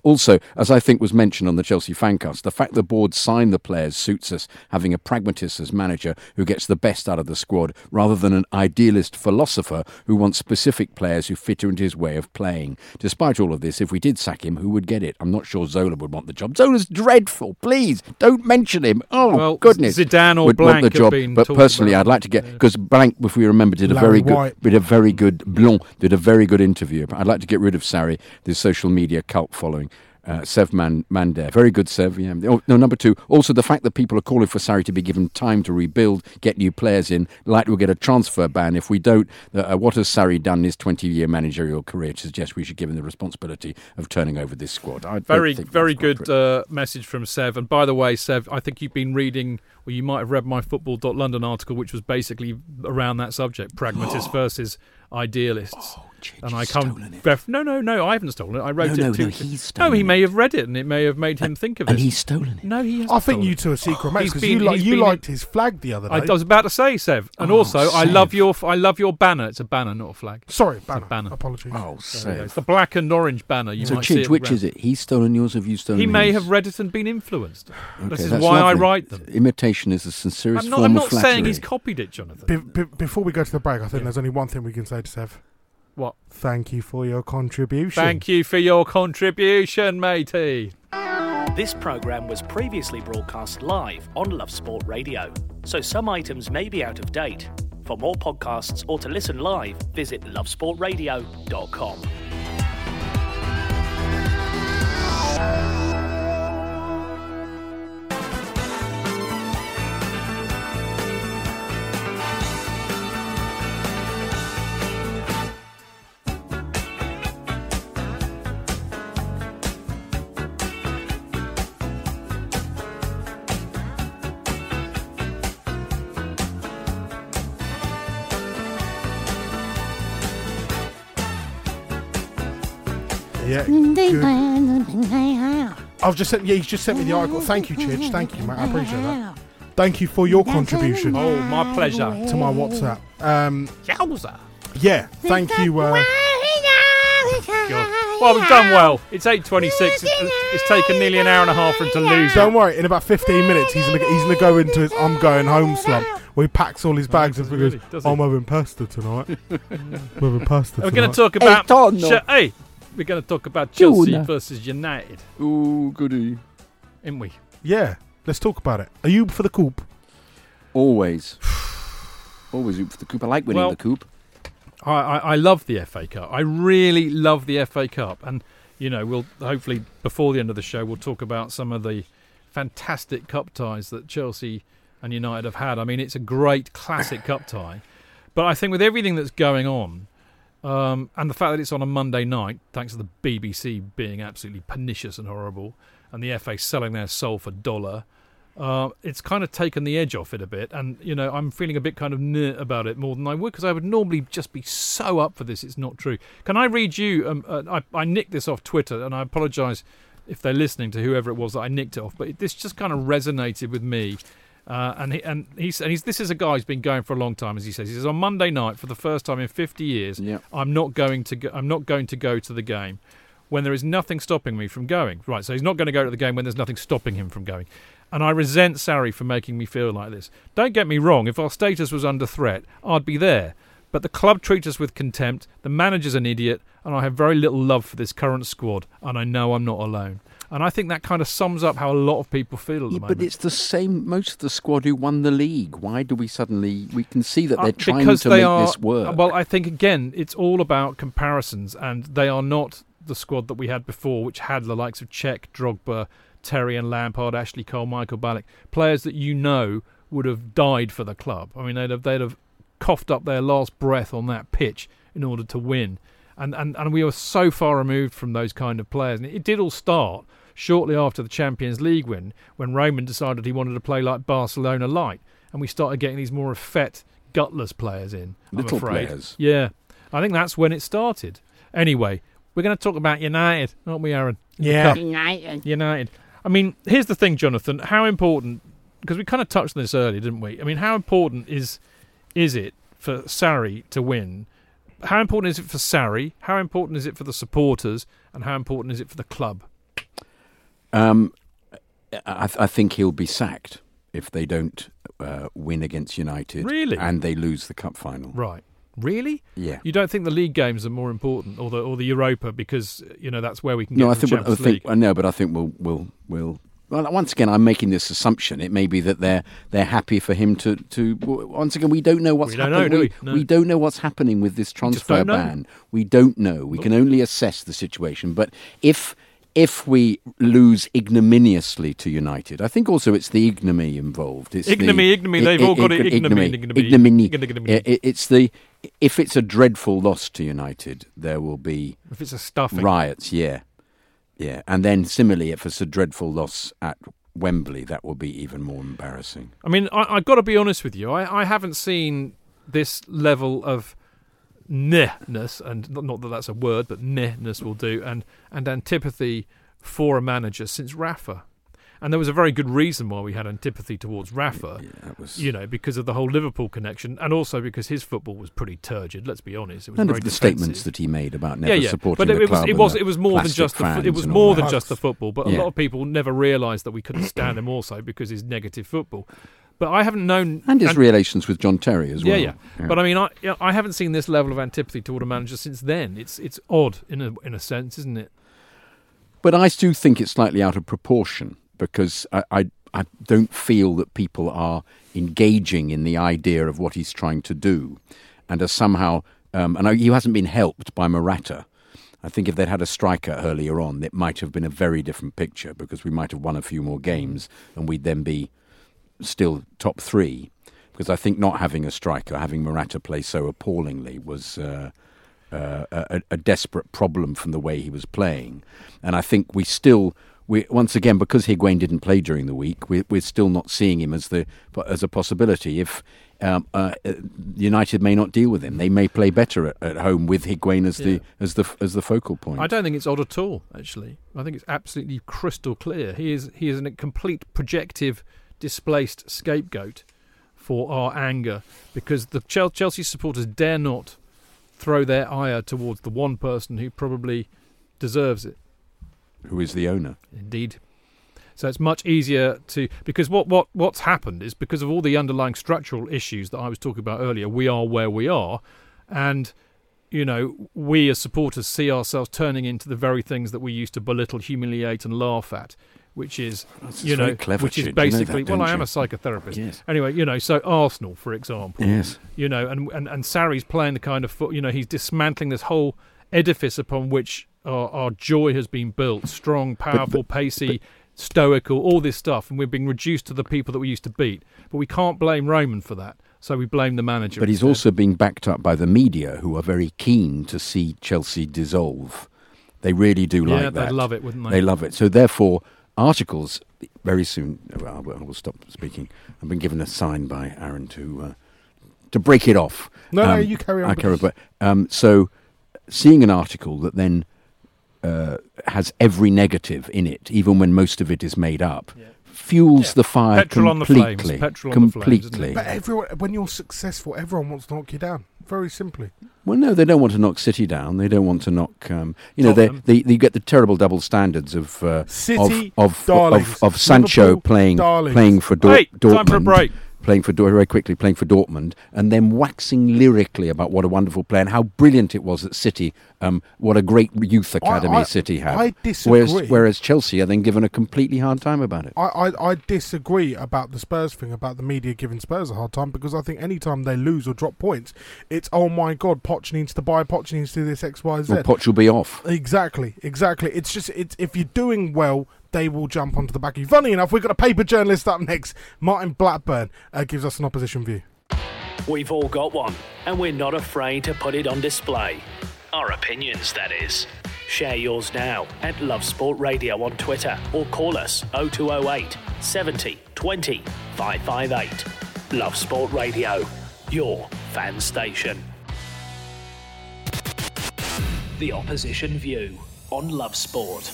Also, as I think was mentioned on the Chelsea fancast, the fact the board signed the players suits us. Having a pragmatist as manager who gets the best out of the squad, rather than an idealist philosopher who wants specific players who fit into his way of playing. Despite all of this, if we did sack him, who would get it? I'm not sure Zola would want the job. Zola's dreadful. Please don't mention him. Oh Well, goodness, Zidane or would want the Blanc have job. been But personally, about. I'd like to get because Blanc, if we remember, did a Larry very good, White. did a very good Blanc did a very good interview. I'd like to get rid of Sarri, this social media cult following. Uh, Sev Man- Mandar, very good Sev. Yeah. Oh, no, number two. Also, the fact that people are calling for Sarri to be given time to rebuild, get new players in, like we'll get a transfer ban. If we don't, uh, what has Sarri done in his 20-year managerial career to suggest we should give him the responsibility of turning over this squad? I Very, very good uh, message from Sev. And by the way, Sev, I think you've been reading, or you might have read my Football.London article, which was basically around that subject: pragmatists versus idealists. And I come. Bef- no, no, no. I haven't stolen it. I wrote No, it. no, two no, weeks ago. he's No, he may have read it, and it may have made him think of it. and it. he's stolen it. No, he hasn't. I think you it. two are secret mates because you, like, you been- liked his flag the other day. I, I was about to say, Sev, and Oh, also I love your I love your banner. It's a banner, not a flag. Sorry, It's a banner. banner. Apologies. Oh, So, yeah, Sev. it's the black and orange banner. You So, might see Chidge, it which around. is it? He's stolen yours, or have you stolen He may have read it and been influenced. This is why I write them. Imitation is the sincerest I'm not, form I'm not saying he's copied it, Jonathan. Be- be- before we go to the break, I think there's only one thing we can say to Sev. What? Thank you for your contribution. Thank you for your contribution, matey. This programme was previously broadcast live on Love Sport Radio, so some items may be out of date. For more podcasts or to listen live, visit lovesportradio.com. Yeah. Good. I've just sent. Yeah, he's just sent me the article. Thank you, Chidge. Thank you, mate. I appreciate that. Thank you for your contribution. Oh, my pleasure. To my WhatsApp. Um, Yowza. yeah. Thank you. Uh, God. Well, we've done well. It's 8.26. It's, it's taken nearly an hour and a half for him to lose don't it. worry. In about 15 minutes, he's gonna he's gonna go into his "I'm going home" slump, where he packs all his bags and does goes, really? "I'm having pasta tonight." I'm having pasta. tonight. We're going to talk about... Tonno. Che- hey, we're going to talk about Chelsea Tuna. versus United, Ooh, goody. ain't we? Yeah. Let's talk about it. Are you for the coup? Always. Always root for the coup. I like winning Well, the coup. I, I, I love the FA Cup. I really love the FA Cup, and you know, we'll hopefully before the end of the show we'll talk about some of the fantastic cup ties that Chelsea and United have had. I mean, it's a great classic cup tie, but I think with everything that's going on. Um, and the fact that it's on a Monday night, thanks to the BBC being absolutely pernicious and horrible, and the FA selling their soul for dollar, uh, it's kind of taken the edge off it a bit. And you know, I'm feeling a bit kind of nit about it more than I would because I would normally just be so up for this. It's not true. Can I read you? Um, uh, I, I nicked this off Twitter, and I apologise if they're listening to whoever it was that I nicked it off. But it, this just kind of resonated with me. Uh, and he, and he's and he's this is a guy who's been going for a long time, as he says. He says on Monday night for the first time in 50 years, Yeah. I'm not going to go, I'm not going to go to the game when there is nothing stopping me from going. Right, so he's not going to go to the game when there's nothing stopping him from going. And I resent Sarri for making me feel like this. Don't get me wrong, if our status was under threat, I'd be there. But the club treats us with contempt, the manager's an idiot, and I have very little love for this current squad, and I know I'm not alone. And I think that kind of sums up how a lot of people feel at the Yeah, moment. but it's the same. Most of the squad who won the league. Why do we suddenly? We can see that Uh, they're trying because to they make are, this work. Well, I think again, it's all about comparisons, and they are not the squad that we had before, which had the likes of Cech, Drogba, Terry, and Lampard, Ashley Cole, Michael Ballack, players that you know would have died for the club. I mean, they'd have they'd have coughed up their last breath on that pitch in order to win, and and and we were so far removed from those kind of players. And it did all start shortly after the Champions League win, when Roman decided he wanted to play like Barcelona light, and we started getting these more effete, gutless players in. I'm Little afraid. players. Yeah, I think that's when it started. Anyway, we're going to talk about United, aren't we, Aaron? Yeah. Cup. United. I mean, here's the thing, Jonathan. How important? Because we kind of touched on this earlier, didn't we? I mean, how important is is it for Sarri to win? How important is it for Sarri? How important is it for the supporters? And how important is it for the club? Um, I, I think he'll be sacked if they don't uh, win against United. Really? And they lose the cup final. Right. Really? Yeah. You don't think the league games are more important, or the or the Europa, because you know that's where we can No, get I think. I think. League. I know, but I think we'll we'll we'll. Well, once again, I'm making this assumption. It may be that they're they're happy for him to to. Once again, we don't know what's We don't happening. know, do we? No. don't know what's happening with this transfer know. ban. We don't know. We can only assess the situation. But if if we lose ignominiously to United, I think also it's the ignominy involved. It's Ignominy, the, ignominy, they've all got it, ignominy, ignominy, ignominy. ignominy. I- I- It's the if it's a dreadful loss to United, there will be If it's a stuffing. riots. Yeah, yeah, and then similarly, if it's a dreadful loss at Wembley, that will be even more embarrassing. I mean, I, I've got to be honest with you. I, I haven't seen this level of nehness, and not, not that that's a word, but nehness will do, and, and antipathy for a manager since Rafa. And there was a very good reason why we had antipathy towards Rafa, that was- you know, because of the whole Liverpool connection, and also because his football was pretty turgid. Let's be honest; it was and very of the defensive. statements that he made about never yeah, yeah. supporting but the it was club it and was it was more than just the it was more than that. just the football. But a lot of people never realised that we couldn't stand him also because his negative football. But I haven't known and his relations with John Terry as well. yeah, yeah. But I mean, I yeah, I haven't seen this level of antipathy toward a manager since then. It's it's odd in a in a sense, isn't it? But I do think it's slightly out of proportion because I, I, I don't feel that people are engaging in the idea of what he's trying to do and are somehow, um, and he hasn't been helped by Morata. I think if they'd had a striker earlier on, it might have been a very different picture because we might have won a few more games and we'd then be still top three. Because I think not having a striker, having Morata play so appallingly, was uh, uh, a, a desperate problem from the way he was playing. And I think we still, we once again because Higuain didn't play during the week, we, we're still not seeing him as the as a possibility. If um, uh, uh, United may not deal with him, they may play better at, at home with Higuain as Yeah. the as the as the focal point. I don't think it's odd at all. Actually, I think it's absolutely crystal clear. He is he is a complete projective, displaced scapegoat for our anger because the Chelsea supporters dare not throw their ire towards the one person who probably deserves it. Who is the owner? Indeed. So it's much easier to because what, what what's happened is because of all the underlying structural issues that I was talking about earlier, we are where we are, and you know we as supporters see ourselves turning into the very things that we used to belittle, humiliate, and laugh at, which is That's you know clever, which is Chid. You know that, basically well, I am you? a psychotherapist. Yes. Anyway, you know, so Arsenal, for example, Yes. you know, and and and Sarri's playing the kind of foot, you know, he's dismantling this whole edifice upon which our, our joy has been built, strong, powerful, pacey, stoical, all this stuff, and we're being reduced to the people that we used to beat. But we can't blame Roman for that, so we blame the manager. But he's instead. also being backed up by the media, who are very keen to see Chelsea dissolve. They really do Yeah, like they'd love it, wouldn't they? They love it. So therefore, articles very soon. Well, I will stop speaking. I've been given a sign by Aaron to uh, to break it off. No, no, Um, you carry on I carry, on. but um, so seeing an article that then uh, has every negative in it, even when most of it is made up, fuels the fire Petrol on the completely. petrol on the flames, completely. But everyone, when you're successful, everyone wants to knock you down. Very simply. Well, no, they don't want to knock City down. They don't want to knock. Um, you know, they, they they get the terrible double standards of uh, City of of, of of Sancho Liverpool playing darlings. playing for Dor- Hey, Dortmund. time for a break. Playing for very quickly, playing for Dortmund, and then waxing lyrically about what a wonderful player and how brilliant it was at City. Um, what a great youth academy I- City had. I disagree. Whereas, whereas Chelsea are then given a completely hard time about it. I, I, I disagree about the Spurs thing, about the media giving Spurs a hard time, because I think any time they lose or drop points, it's, oh my God, Poch needs to buy, Poch needs to do this, X, Y, Z. Well, Poch will be off. Exactly, exactly. It's just, it's if you're doing well, they will jump onto the back of you. Funny enough, we've got a paper journalist up next. Martin Blackburn uh, gives us an opposition view. We've all got one, and we're not afraid to put it on display. Our opinions, that is. Share yours now at Love Sport Radio on Twitter or call us 0208 70 20 558. Love Sport Radio, your fan station. The opposition view on Love Sport.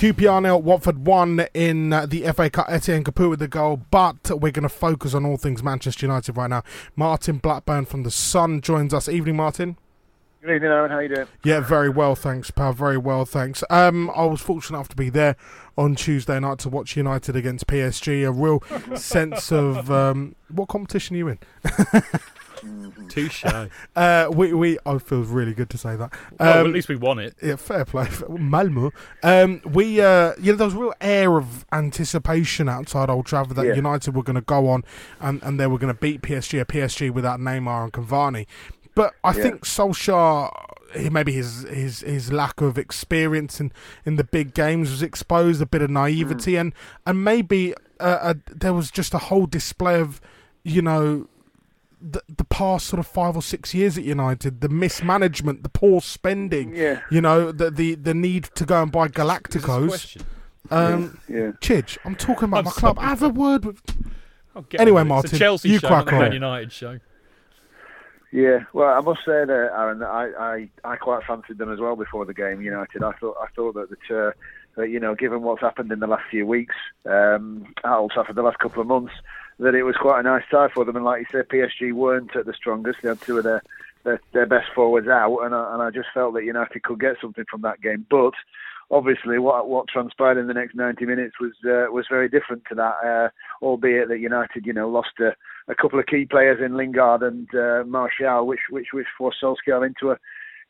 QPR nil, Watford one in uh, the FA Cup. Etienne Capoue with the goal, but we're going to focus on all things Manchester United right now. Martin Blackburn from the Sun joins us. Evening, Martin. Good evening, Aaron. How are you doing? Yeah, very well, thanks, pal. Very well, thanks. Um, I was fortunate enough to be there on Tuesday night to watch United against PSG. A real sense of um, what competition are you in? Touche. Uh, we we. I feel really good to say that. Well, Um, at least we won it. Yeah, fair play, Malmo. Um, we, uh, you know, there was a real air of anticipation outside Old Trafford that Yeah. United were going to go on and, and they were going to beat PSG, a PSG without Neymar and Cavani. But I Yeah. think Solskjaer maybe his his his lack of experience in, in the big games was exposed, a bit of naivety, and and maybe uh, uh, there was just a whole display of, you know, the the past sort of five or six years at United, the mismanagement, the poor spending, Yeah. you know, the the the need to go and buy Galacticos. question? Um, Yeah. Chidge, I'm talking about I'm my club. sorry. Have a word with. Anyway, on with it. Martin, it's a Chelsea you show, crack on. Man United show. Yeah, well, I must say that Aaron, that I, I, I quite fancied them as well before the game. United, I thought I thought that that, uh, that you know, given what's happened in the last few weeks, um, at Old Trafford the last couple of months, that it was quite a nice tie for them. And like you said, PSG weren't at the strongest; they had two of their their, their best forwards out, and I, and I just felt that United could get something from that game. But obviously, what what transpired in the next 90 minutes was uh, was very different to that. Uh, albeit that United, you know, lost a, a couple of key players in Lingard and uh, Martial, which which which forced Solskjaer into a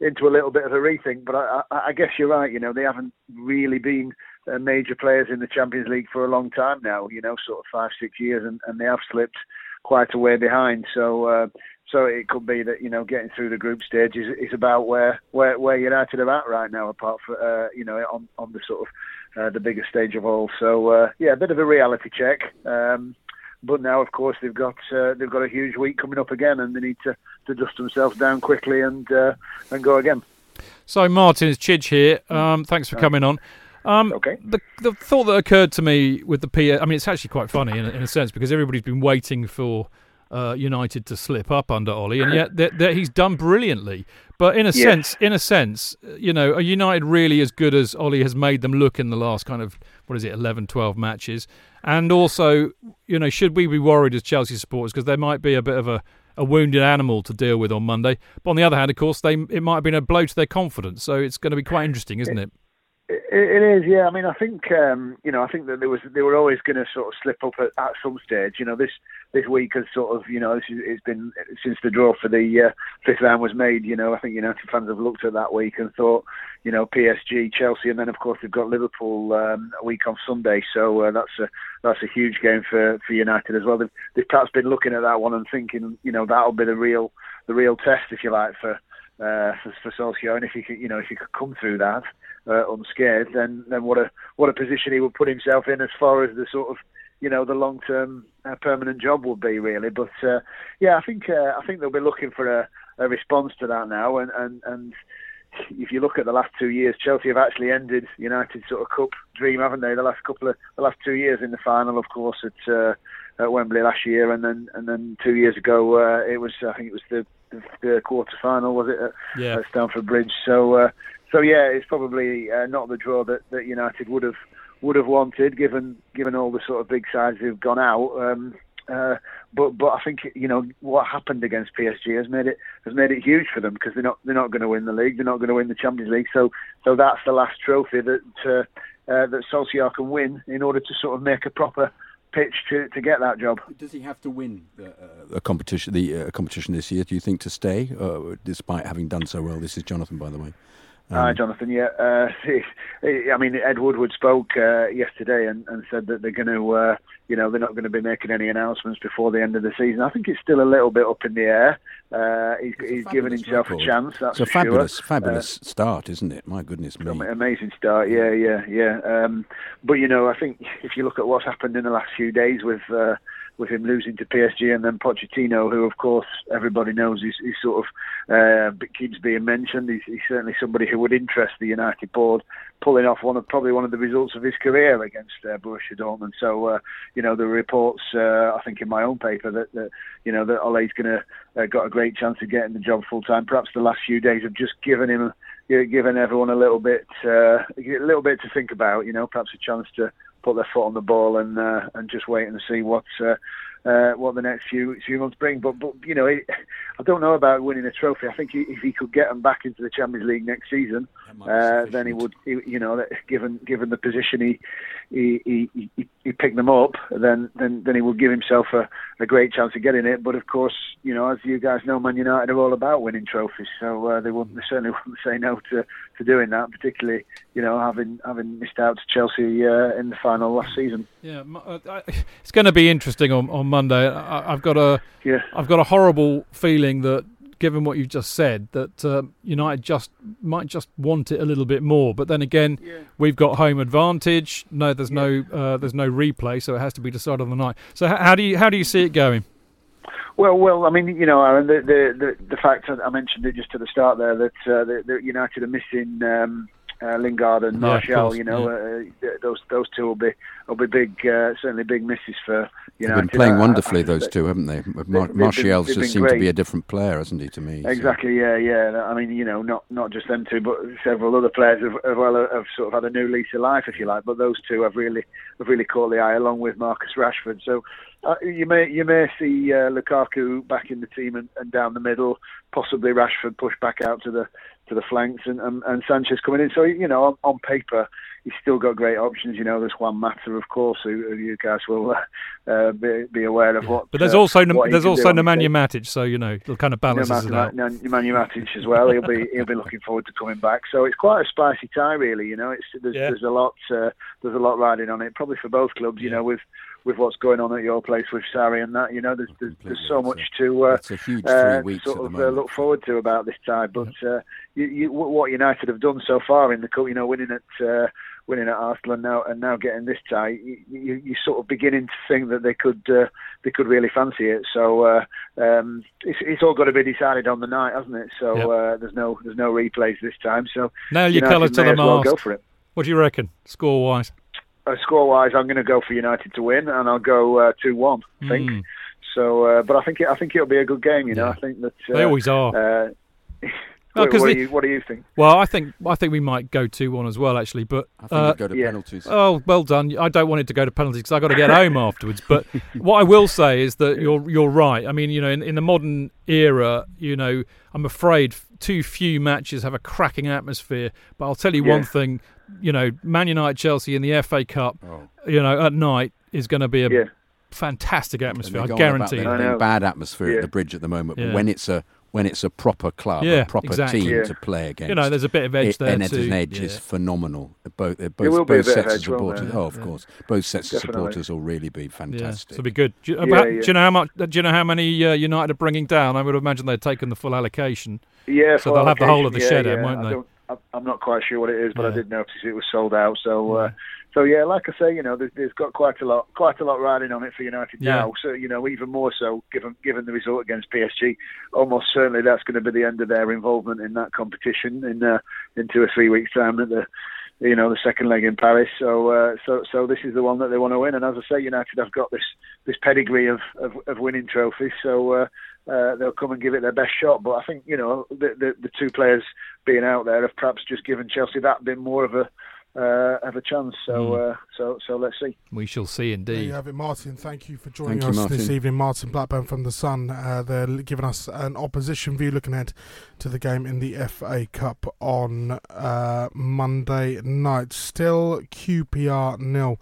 into a little bit of a rethink. But I, I, I guess you're right. You know, they haven't really been uh, major players in the Champions League for a long time now. You know, sort of five six years, and, and they have slipped quite a way behind. So. Uh, so it could be that you know getting through the group stage is, is about where, where where United are at right now. Apart from uh, you know on on the sort of uh, the biggest stage of all. So uh, yeah, a bit of a reality check. Um, but now, of course, they've got uh, they've got a huge week coming up again, and they need to, to dust themselves down quickly and uh, and go again. So, Martin, it's Chidge here. Um, thanks for coming on. Um, okay. The, the thought that occurred to me with the P, I mean, it's actually quite funny in, a- in a sense because everybody's been waiting for uh, United to slip up under Ollie, and yet that that he's done brilliantly. But in a Yes. sense, in a sense, you know, are United really as good as Ollie has made them look in the last kind of what is it, 11, 12 matches? And also, you know, should we be worried as Chelsea supporters because there might be a bit of a a wounded animal to deal with on Monday. But on the other hand, of course, they it might have been a blow to their confidence. So it's going to be quite interesting, isn't it? It, is, yeah. I mean, I think um, you know, I think that there was they were always going to sort of slip up at, at some stage. You know, this this week has sort of you know is, it's been since the draw for the uh, fifth round was made. You know, I think United fans have looked at that week and thought, you know, PSG, Chelsea, and then of course they've got Liverpool um, a week on Sunday. So uh, that's a that's a huge game for, for United as well. They've, they've perhaps been looking at that one and thinking, you know, that'll be the real the real test, if you like, for uh, for, for Solskjaer. And if he could, you know, if he could come through that uh, unscathed, then then what a what a position he would put himself in as far as the sort of you know the long term uh, permanent job would be really. But uh, yeah, I think uh, I think they'll be looking for a, a response to that now, and and and. If you look at the last two years, Chelsea have actually ended United's sort of cup dream, haven't they? The last couple of the last two years in the final, of course, at uh, at Wembley last year, and then and then two years ago uh, it was I think it was the the, the quarter final was it at, Yeah. at Stamford Bridge. So uh, so yeah, it's probably uh, not the draw that, that United would have would have wanted, given given all the sort of big sides who've gone out. Um, uh, but but I think you know what happened against PSG has made it has made it huge for them because they're not they're not going to win the league, they're not going to win the Champions League. So so that's the last trophy that uh, uh, that Solskjaer can win in order to sort of make a proper pitch to, to get that job. Does he have to win the, a competition, the uh, competition this year? Do you think to stay, uh, despite having done so well? This is Jonathan, by the way. Hi, Jonathan. Yeah, uh, I mean, Ed Woodward spoke uh, yesterday and, and said that they're going to, uh, you know, they're not going to be making any announcements before the end of the season. I think it's still a little bit up in the air. Uh, he's he's given himself record. a chance. That's it's a for sure. fabulous, Uh, fabulous start, isn't it? My goodness me. Amazing start, yeah, yeah, yeah. Um, but you know, I think if you look at what's happened in the last few days with uh, with him losing to PSG and then Pochettino, who of course everybody knows is, is sort of uh, keeps being mentioned. He's, he's certainly somebody who would interest the United board, pulling off one of probably one of the results of his career against uh, Borussia Dortmund. So uh, you know, the reports uh, I think in my own paper that, that you know that Ole's going to uh, got a great chance of getting the job full time. Perhaps the last few days have just given him given everyone a little bit uh, a little bit to think about. You know, perhaps a chance to put their foot on the ball and uh, and just wait and see what uh, uh, what the next few few months bring. But but you know, it, I don't know about winning a trophy. I think he, if he could get them back into the Champions League next season, uh, then he would. He, you know, given given the position he he, he, he, he picked them up, then then then he would give himself a, a great chance of getting it. But of course, you know, as you guys know, Man United are all about winning trophies, so uh, they wouldn't they certainly wouldn't say no to, to doing that. Particularly, you know, having having missed out to Chelsea uh, in the final last season. Yeah, uh, it's going to be interesting on, on Monday. I, I've got a Yeah. I've got a horrible feeling that given what you've just said, that uh, United just might just want it a little bit more. But then again, we've got home advantage. No, there's no uh, there's no replay, so it has to be decided on the night. So h- how do you how do you see it going? Well, well, I mean, you know, Aaron, the the the, the fact that I mentioned it just to the start there that uh, that, that United are missing um, uh, Lingard and Yeah, Martial. course, you know, yeah. uh, those those two will be will be big, uh, certainly big misses for They've been playing wonderfully, those two, haven't they? Mar- they've Martial's been- just seemed to be a different player, hasn't he, to me? so- Exactly, yeah, yeah. I mean, you know, not not just them two, but several other players have, have well have sort of had a new lease of life, if you like. But those two have really have really caught the eye, along with Marcus Rashford. So uh, you may you may see uh, Lukaku back in the team and, and down the middle, possibly Rashford pushed back out to the to the flanks, and, and, and Sanchez coming in. So you know, on, on paper. He's still got great options, you know. There's Juan Mata, of course, who, who you guys will uh, uh, be, be aware of what. But there's uh, also what there's also Nemanja pitch. Matic, so you know it'll kind of balances it out. Nemanja Matic as well. He'll be he'll be looking forward to coming back. So it's quite a spicy tie, really. You know, it's there's, Yeah. there's a lot uh, there's a lot riding on it. Probably for both clubs. You know, with with what's going on at your place with Sarri and that. You know, there's there's, there's so much to uh, it's a huge uh, three weeks sort at the of uh, moment. look forward to about this tie. But uh, you, you, what United have done so far in the cup, you know, winning at uh, winning at Arsenal and now and now getting this tie, you, you, you're sort of beginning to think that they could uh, they could really fancy it. So uh, um, it's, it's all got to be decided on the night, hasn't it? So Yep. uh, there's no there's no replays this time. So your United colours to the well. Go for it. What do you reckon, score wise? Uh, score wise, I'm going to go for United to win, and I'll go uh, two one. I think. Mm. So, uh, but I think it, I think it'll be a good game. You know, Yeah. I think that uh, They always are. Uh, No, what the- do you, what do you think? Well, I think I think we might go two one as well, actually. But I think uh, we'd go to yeah. penalties. Oh, well done. I don't want it to go to penalties because I got to get home afterwards. But what I will say is that you're you're right. I mean, you know, in, in the modern era, you know, I'm afraid too few matches have a cracking atmosphere. But I'll tell you one thing. You know, Man United Chelsea in the FA Cup, Oh. you know, at night is going to be a Yeah. fantastic atmosphere. I guarantee about you. I bad atmosphere Yeah. at the bridge at the moment. Yeah. But when it's a when it's a proper club, Yeah, a proper exactly. team Yeah. to play against, You know, there's a bit of edge it, there and too. an edge Yeah. is phenomenal. Both uh, both, both bit of sets of edge, won't supporters. there? Oh, of course, both sets of supporters will really be fantastic. so it'll be good. Do you, about- yeah. do you know how much? Do you know how many uh, United are bringing down? I would imagine they've taken the full allocation. Yeah, So they'll have the whole of the allocation, shed yeah, in, won't I they? I- I'm not quite sure what it is, but I Yeah. did notice it was sold out. So, uh, so yeah, like I say, you know, there's, there's got quite a lot, quite a lot riding on it for United Yeah. now. So, you know, even more so given given the result against PSG, almost certainly that's going to be the end of their involvement in that competition in uh, in two or three weeks' time at the. You know the second leg in Paris, so uh, so so this is the one that they want to win. And as I say, United have got this this pedigree of of, of winning trophies, so uh, uh, they'll come and give it their best shot. But I think you know the, the the two players being out there have perhaps just given Chelsea that bit more of a uh, of a chance. So Mm. uh, so so let's see. We shall see There you indeed. have it, Martin. Thank you for joining Thank you, us this evening. Martin Blackburn from The Sun. Uh, they're giving us an opposition view looking ahead to the game in the FA Cup on uh, Monday night. Still QPR nil.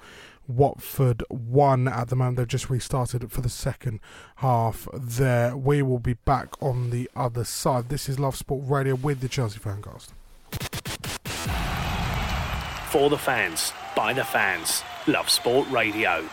Watford one at the moment. They've just restarted for the second half there. We will be back on the other side. This is Love Sport Radio with the Chelsea Fancast. For the fans, by the fans. Love Sport Radio.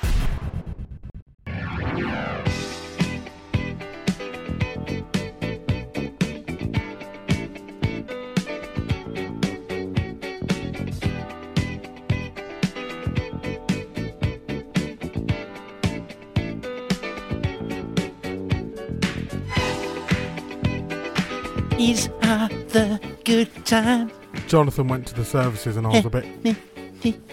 These are the good times. Jonathan went to the services and I was a bit.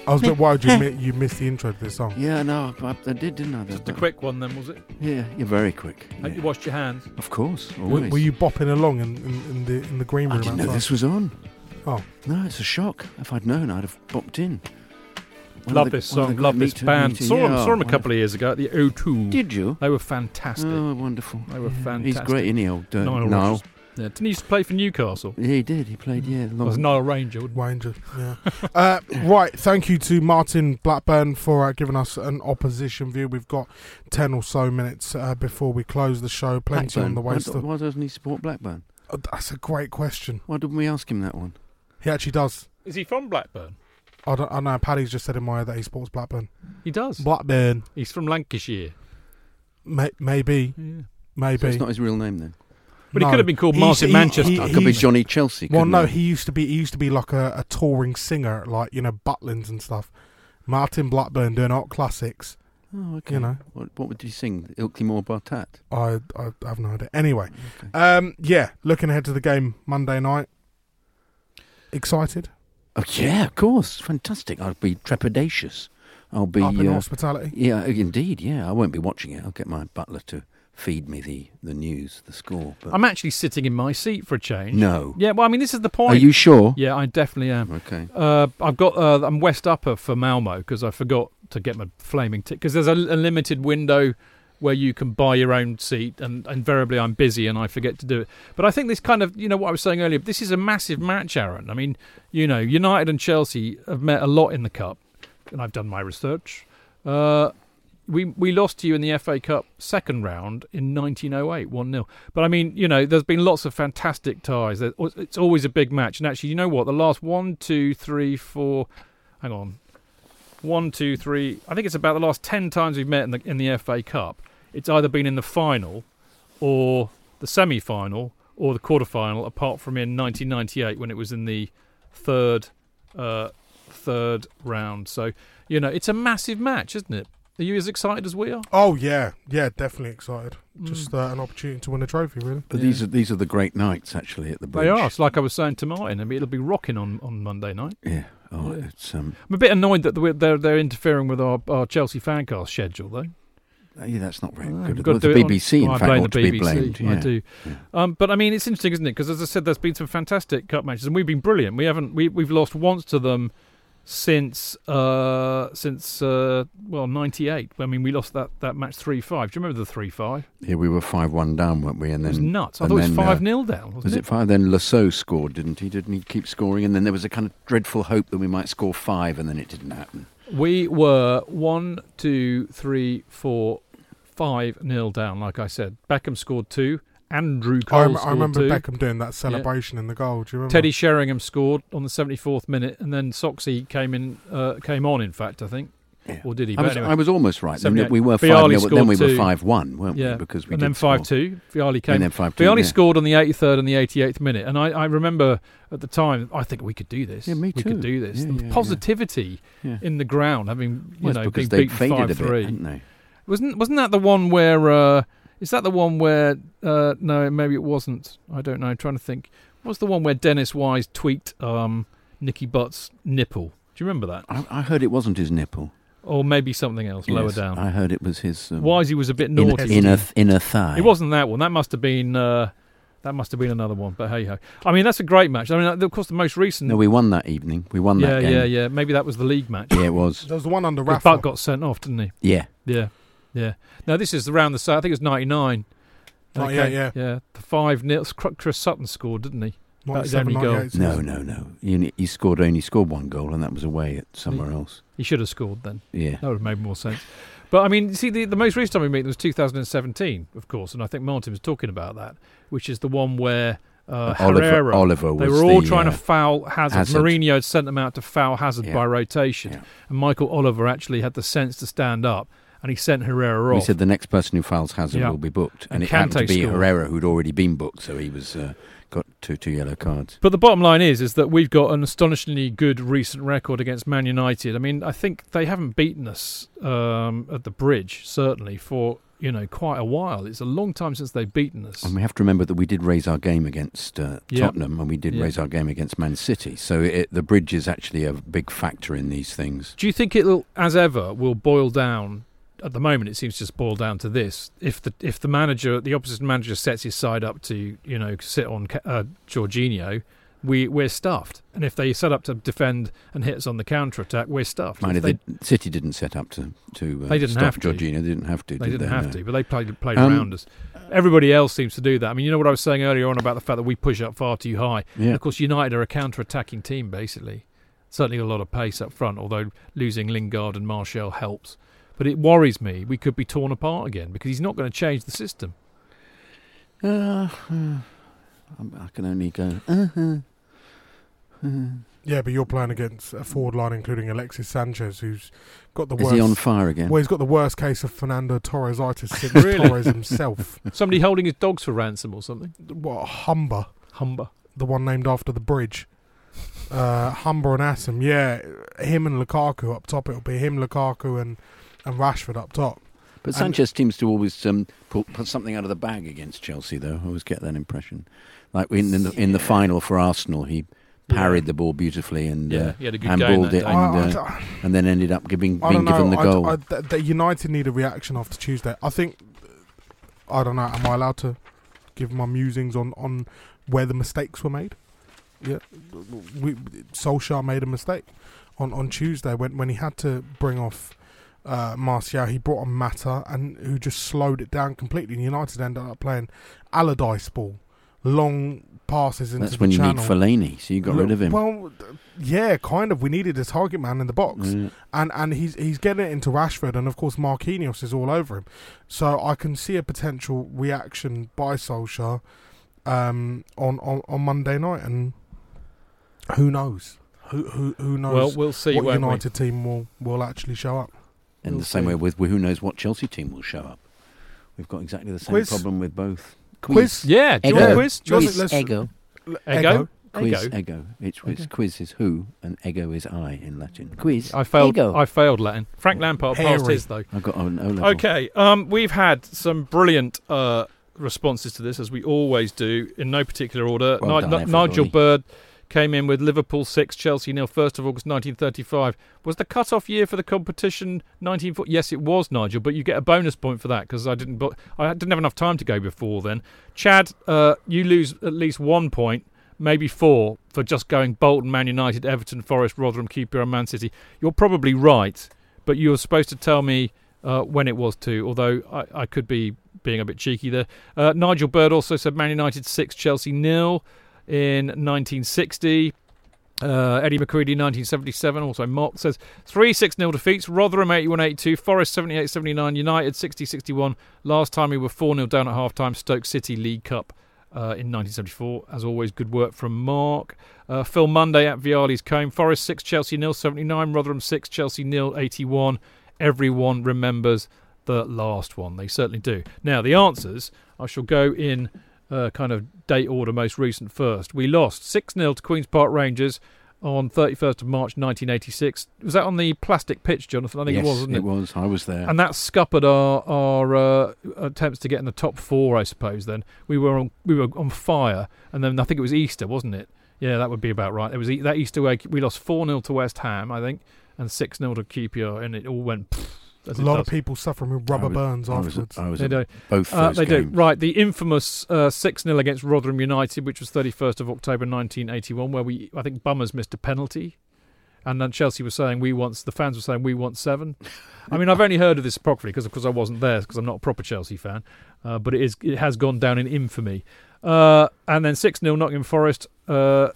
I was a bit worried you, mi- you missed the intro to this song. Yeah, no, I, I did, didn't I? Just a quick one then, was it? Yeah, you're very quick. Hope yeah. you washed your hands. Of course, Were, always. were you bopping along in, in, in the in the green room? I didn't know outside? this was on. Oh. No, it's a shock. If I'd known, I'd have bopped in. One love the- this one of song. the Love this Me Too, band. Me Too. Saw them, Yeah, saw them a couple of years ago at the O2. Did you? They were fantastic. Oh, wonderful. They were Yeah. fantastic. He's great, isn't he, old uh, Nile Nile? Rodgers. Yeah, didn't he used to play for Newcastle? Yeah, he did. He played, yeah. It was Nile Ranger. wouldn't Ranger, yeah. uh, right, thank you to Martin Blackburn for uh, giving us an opposition view. We've got 10 or so minutes uh, before we close the show. Plenty on the way. Why, do- why doesn't he support Blackburn? Oh, that's a great question. Why didn't we ask him that one? He actually does. Is he from Blackburn? I don't I know. Paddy's just said in my ear that he supports Blackburn. He does. Blackburn. He's from Lancashire. May- maybe. Yeah. Maybe. So it's not his real name then. But he could have been called Martin he- Manchester. he- It could be Johnny Chelsea. Well, no, it? he used to be. He used to be like a, a touring singer, like you know, Butlins and stuff. Martin Blackburn doing art classics. Oh, okay. You know, What, what would you sing? Ilkley Moor Baht 'at. I I have no idea. Anyway, um, yeah, looking ahead to the game Monday night. Excited? Oh yeah, of course, fantastic. I'll be trepidatious. I'll be Up in uh, hospitality? Yeah, indeed. Yeah, I won't be watching it. I'll get my butler to feed me the, the news, the score. But I'm actually sitting in my seat for a change. No. Yeah, well, I mean, this is the point. Are you sure? Yeah, I definitely am. Okay. Uh, I've got. Uh, I'm West Upper for Malmo because I forgot to get my flaming ticket. Because there's a, a limited window where you can buy your own seat, and invariably I'm busy and I forget to do it. But I think this kind of, you know, what I was saying earlier. This is a massive match, Aaron. I mean, you know, United and Chelsea have met a lot in the cup, and I've done my research. Uh, we we lost to you in the FA Cup second round in 1908, 1 0. But I mean, you know, there's been lots of fantastic ties. It's always a big match. And actually, you know what? The last one, two, three, four, hang on. One, two, three. I think it's about the last 10 times we've met in the, in the FA Cup. It's either been in the final or the semi final or the quarter final, apart from in 1998 when it was in the third uh, third round. So, you know, it's a massive match, isn't it? Are you as excited as we are? Oh yeah, yeah, definitely excited. Mm. Just uh, an opportunity to win a trophy, really. But these are these are the great nights actually at the bridge. They are. It's like I was saying to Martin. I mean, it'll be rocking on, on Monday night. Yeah. Oh, Yeah. it's um. I'm a bit annoyed that we're- they're they're interfering with our, our Chelsea fancast schedule, though. uh, Yeah, that's not very Oh, good. Well, got to the do it on- BBC, in Oh, I fact, blame ought the to be BBC. blamed. I Yeah. do. Um, but I mean, it's interesting, isn't it? Because as I said, there's been some fantastic cup matches, and we've been brilliant. We haven't we we've lost once to them since uh since uh well 98 i mean we lost that that match 3-5 do you remember the 3-5 Yeah, we were five one down, weren't we? And It was then nuts. I thought it was then, uh, 5-0 down, wasn't was it? it five? Then Le Saux scored, didn't he? Didn't he keep scoring? And then there was a kind of dreadful hope that we might score five, and then it didn't happen. we were one two three four five nil down like i said beckham scored two andrew I, cole rem- I remember two. Beckham doing that Yeah. celebration in the goal. Do you remember? Teddy Sheringham scored on the 74th minute, and then Soxy came in, uh, came on. In fact, I think, or did he? I was, anyway. I was almost right. Then we were Vialli 5 0, but then we scored were two. 5 1, weren't yeah. we? Because we and did then score. five two. Vialli came. And then 5-2, Vialli yeah. scored on the 83rd and the 88th minute, and I, I remember at the time I think we could do this. Yeah, me too. We could do this. Yeah, the yeah, yeah. positivity Yeah. in the ground, having you Well, know because being they'd beaten faded five a bit, three. hadn't they? Wasn't wasn't that the one where? Uh, is that the one where? Uh, no, maybe it wasn't. I don't know. I'm trying to think. What's the one where Dennis Wise tweaked um, Nicky Butt's nipple? Do you remember that? I, I heard it wasn't his nipple. Or maybe something else lower down. I heard it was his. Um, Wisey was a bit inner- naughty. Inner, inner thigh. It wasn't that one. That must have been. Uh, that must have been another one. But hey ho. I mean, that's a great match. I mean, of course, the most recent. No, we won that evening. We won yeah, that game. yeah, yeah. Yeah. Maybe that was the league match. Yeah, it was. There was the one under 'Cause Rafa. Butt got sent off, didn't he? Yeah. Yeah, yeah. Now this is around the. sa- I think it was ninety nine. 98, yeah. yeah. Yeah. The five nil. Chris Sutton scored, didn't he? That was only goal. No, no, no. He, he scored only scored one goal, and that was away at somewhere else. He should have scored then. Yeah. That would have made more sense. But I mean, you see, the, the most recent time we met was 2017, of course, and I think Martin was talking about that, which is the one where uh, Oliver- Herrera, Oliver they were all the, trying uh, to foul Hazard. Hazard. Mourinho had sent them out to foul Hazard Yeah. by rotation, and Michael Oliver actually had the sense to stand up, and he sent Herrera We He said the next person who fouls Hazard Yeah. will be booked, and, And it happened to be scored. Herrera who'd already been booked, so he was uh, got two two yellow cards. But the bottom line is, is that we've got an astonishingly good recent record against Man United. I mean, I think they haven't beaten us um, at the bridge certainly for you know quite a while. It's a long time since they've beaten us. And we have to remember that we did raise our game against uh, Yeah. Tottenham, and we did Yeah. raise our game against Man City. So it, the bridge is actually a big factor in these things. Do you think it'll, as ever, will boil down? At the moment, it seems to just boil down to this: if the if the manager, the opposition manager, sets his side up to you know sit on uh, Jorginho, we we're stuffed. And if they set up to defend and hit us on the counter attack, we're stuffed. Mind they, the City didn't set up to to uh, They didn't have to. Jorginho. They didn't have to. They did didn't they? have No. to, but they played played Um, around us. Everybody else seems to do that. I mean, you know what I was saying earlier on about the fact that we push up far too high. Yeah. Of course, United are a counter-attacking team, basically. Certainly a lot of pace up front, although losing Lingard and Martial helps. But it worries me we could be torn apart again because he's not going to change the system. Uh, uh, I can only go. Uh, uh, uh. Yeah, but you're playing against a forward line including Alexis Sanchez, who's got the Is worst. he on fire again? Well, he's got the worst case of Fernando Torresitis since Really? Torres himself. Somebody holding his dogs for ransom or something. What Humber? Humber. the one named after the bridge. Uh, Humber and Assam, yeah, him and Lukaku up top. It'll be him, Lukaku, and and Rashford up top. But And- Sanchez seems to always um, put, put something out of the bag against Chelsea, though. I always get that impression. Like in, in the in the final for Arsenal, he parried the ball beautifully and Yeah, uh, he had a good game handballed it, and, uh, I- and then ended up giving being know. given the goal. I, th- the United need a reaction after Tuesday. I think. I don't know. Am I allowed to give my musings on on where the mistakes were made? Yeah, we Solskjaer made a mistake on on Tuesday when when he had to bring off. Uh, Martial, he brought on Mata, and who just slowed it down completely. And United ended up playing Allardyce ball, long passes into the ship. That's when you channel. need Fellaini, so you got rid of him. Well, yeah, kind of. We needed a target man in the box, Yeah. and and he's he's getting it into Rashford, and of course Marquinhos is all over him. So I can see a potential reaction by Solskjaer um, on, on on Monday night, and who knows? Who who who knows? Well, we'll see, What won't we? United team will will actually show up. In We'll the same see. way with who knows what Chelsea team will show up. We've got exactly the same Quiz? problem with both. Quiz? Yeah, do you Ego. want a quiz? Do you Quiz, a- ego. Ego? Quiz, Ego? ego. It's, it's Okay. quiz is who and ego is I in Latin. Quiz. I failed. Ego. I failed Latin. Frank Lampard passed Hairy. his though. I've got an O level. Okay. Um, we've had some brilliant uh, responses to this, as we always do, in no particular order. Well Ni- done, Ni- Nigel. Bird came in with Liverpool six, Chelsea nil, first of August 1935. Was the cut-off year for the competition 1940? Yes, it was, Nigel. But you get a bonus point for that because I didn't. But I didn't have enough time to go before then. Chad, uh, you lose at least one point. Maybe four for just going Bolton, Man United, Everton, Forest, Rotherham, QPR, and Man City. You're probably right, but you were supposed to tell me uh, when it was too, although I, I could be being a bit cheeky there. Uh, Nigel Bird also said Man United 6, Chelsea nil in 1960. Uh, Eddie McCreadie 1977 also mocked says 3 6 0 defeats. Rotherham 81 82 Forest 78 79 United 60 61 last time we were 4 0 down at half time Stoke City League Cup uh, in 1974 as always good work from Mark. Uh, Phil Monday at Vialli's Combe. Forest 6 Chelsea nil 79 Rotherham 6 Chelsea nil 81 everyone remembers the last one. They certainly do. Now the answers I shall go in uh, kind of date order, most recent first. We lost 6 0 to Queen's Park Rangers on 31st of March 1986. Was that on the plastic pitch, Jonathan? I think yes, it was, wasn't it? it was. I was there. And that scuppered our our uh, attempts to get in the top four, I suppose. Then we were on we were on fire, and then I think it was Easter, wasn't it? Yeah, that would be about right. It was that Easter week. We lost four 0 to West Ham, I think, and six 0 to QPR, and it all went. pfft, A lot does. of people suffering with rubber was- burns I was- afterwards. I was They do. both Uh, those they do. Right, the infamous uh, 6 0 against Rotherham United, which was 31st of October 1981, where we, I think Bummers missed a penalty. And then Chelsea was saying, we want, the fans were saying, we want seven. I mean, I've only heard of this properly because, of course, I wasn't there because I'm not a proper Chelsea fan. Uh, but it is, it has gone down in infamy. Uh, and then 6 0 Nottingham Forest, uh,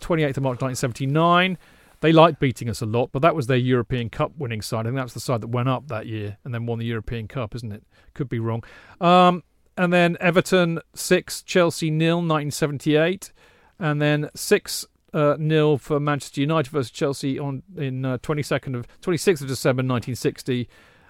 28th of March 1979. They liked beating us a lot, but that was their European Cup winning side. I think that's the side that went up that year and then won the European Cup, isn't it? Could be wrong. Um, and then Everton 6, Chelsea nil, 1978. And then 6 uh, nil for Manchester United versus Chelsea on in uh, 22nd of 26th of December 1960.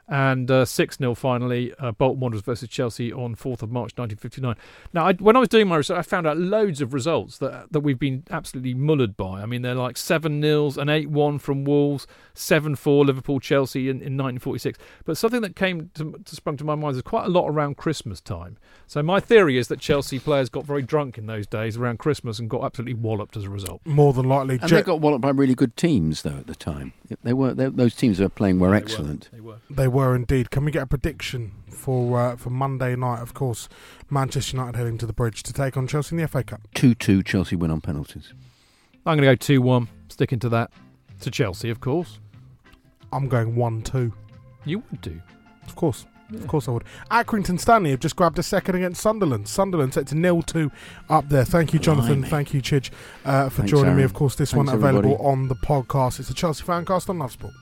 And uh, 6 0 finally, uh, Bolton Wanderers versus Chelsea on 4th of March 1959. Now, I, when I was doing my research, I found out loads of results that that we've been absolutely mullered by. I mean, they're like 7 nils, an 8 1 from Wolves, 7 4 Liverpool Chelsea in, in 1946. But something that came to, to sprung to my mind is quite a lot around Christmas time. So, my theory is that Chelsea players got very drunk in those days around Christmas and got absolutely walloped as a result. More than likely, And Je- they got walloped by really good teams, though, at the time. They were they, those teams that were playing were excellent. They were. They were indeed. Can we get a prediction for uh, for Monday night? Of course, Manchester United heading to the bridge to take on Chelsea in the FA Cup. 2 2 Chelsea win on penalties. I'm going to go 2 1, sticking to that. To Chelsea, of course. I'm going one two. You would do. Of course. Of course I would. Accrington Stanley have just grabbed a second against Sunderland. Sunderland set to nil two up there. Thank you, Jonathan. Blimey. Thank you, Chidge, uh, for Thanks, joining me. Of course, this Thanks, one available everybody. on the podcast. It's the Chelsea Fancast on Love Sport.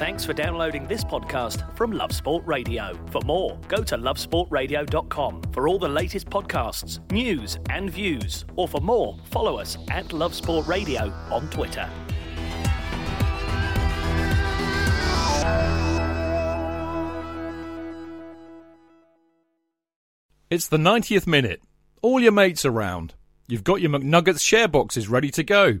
Thanks for downloading this podcast from Love Sport Radio. For more, go to lovesportradio.com for all the latest podcasts, news, and views. Or for more, follow us at Love Sport Radio on Twitter. It's the 90th minute. All your mates around. You've got your McNuggets share boxes ready to go.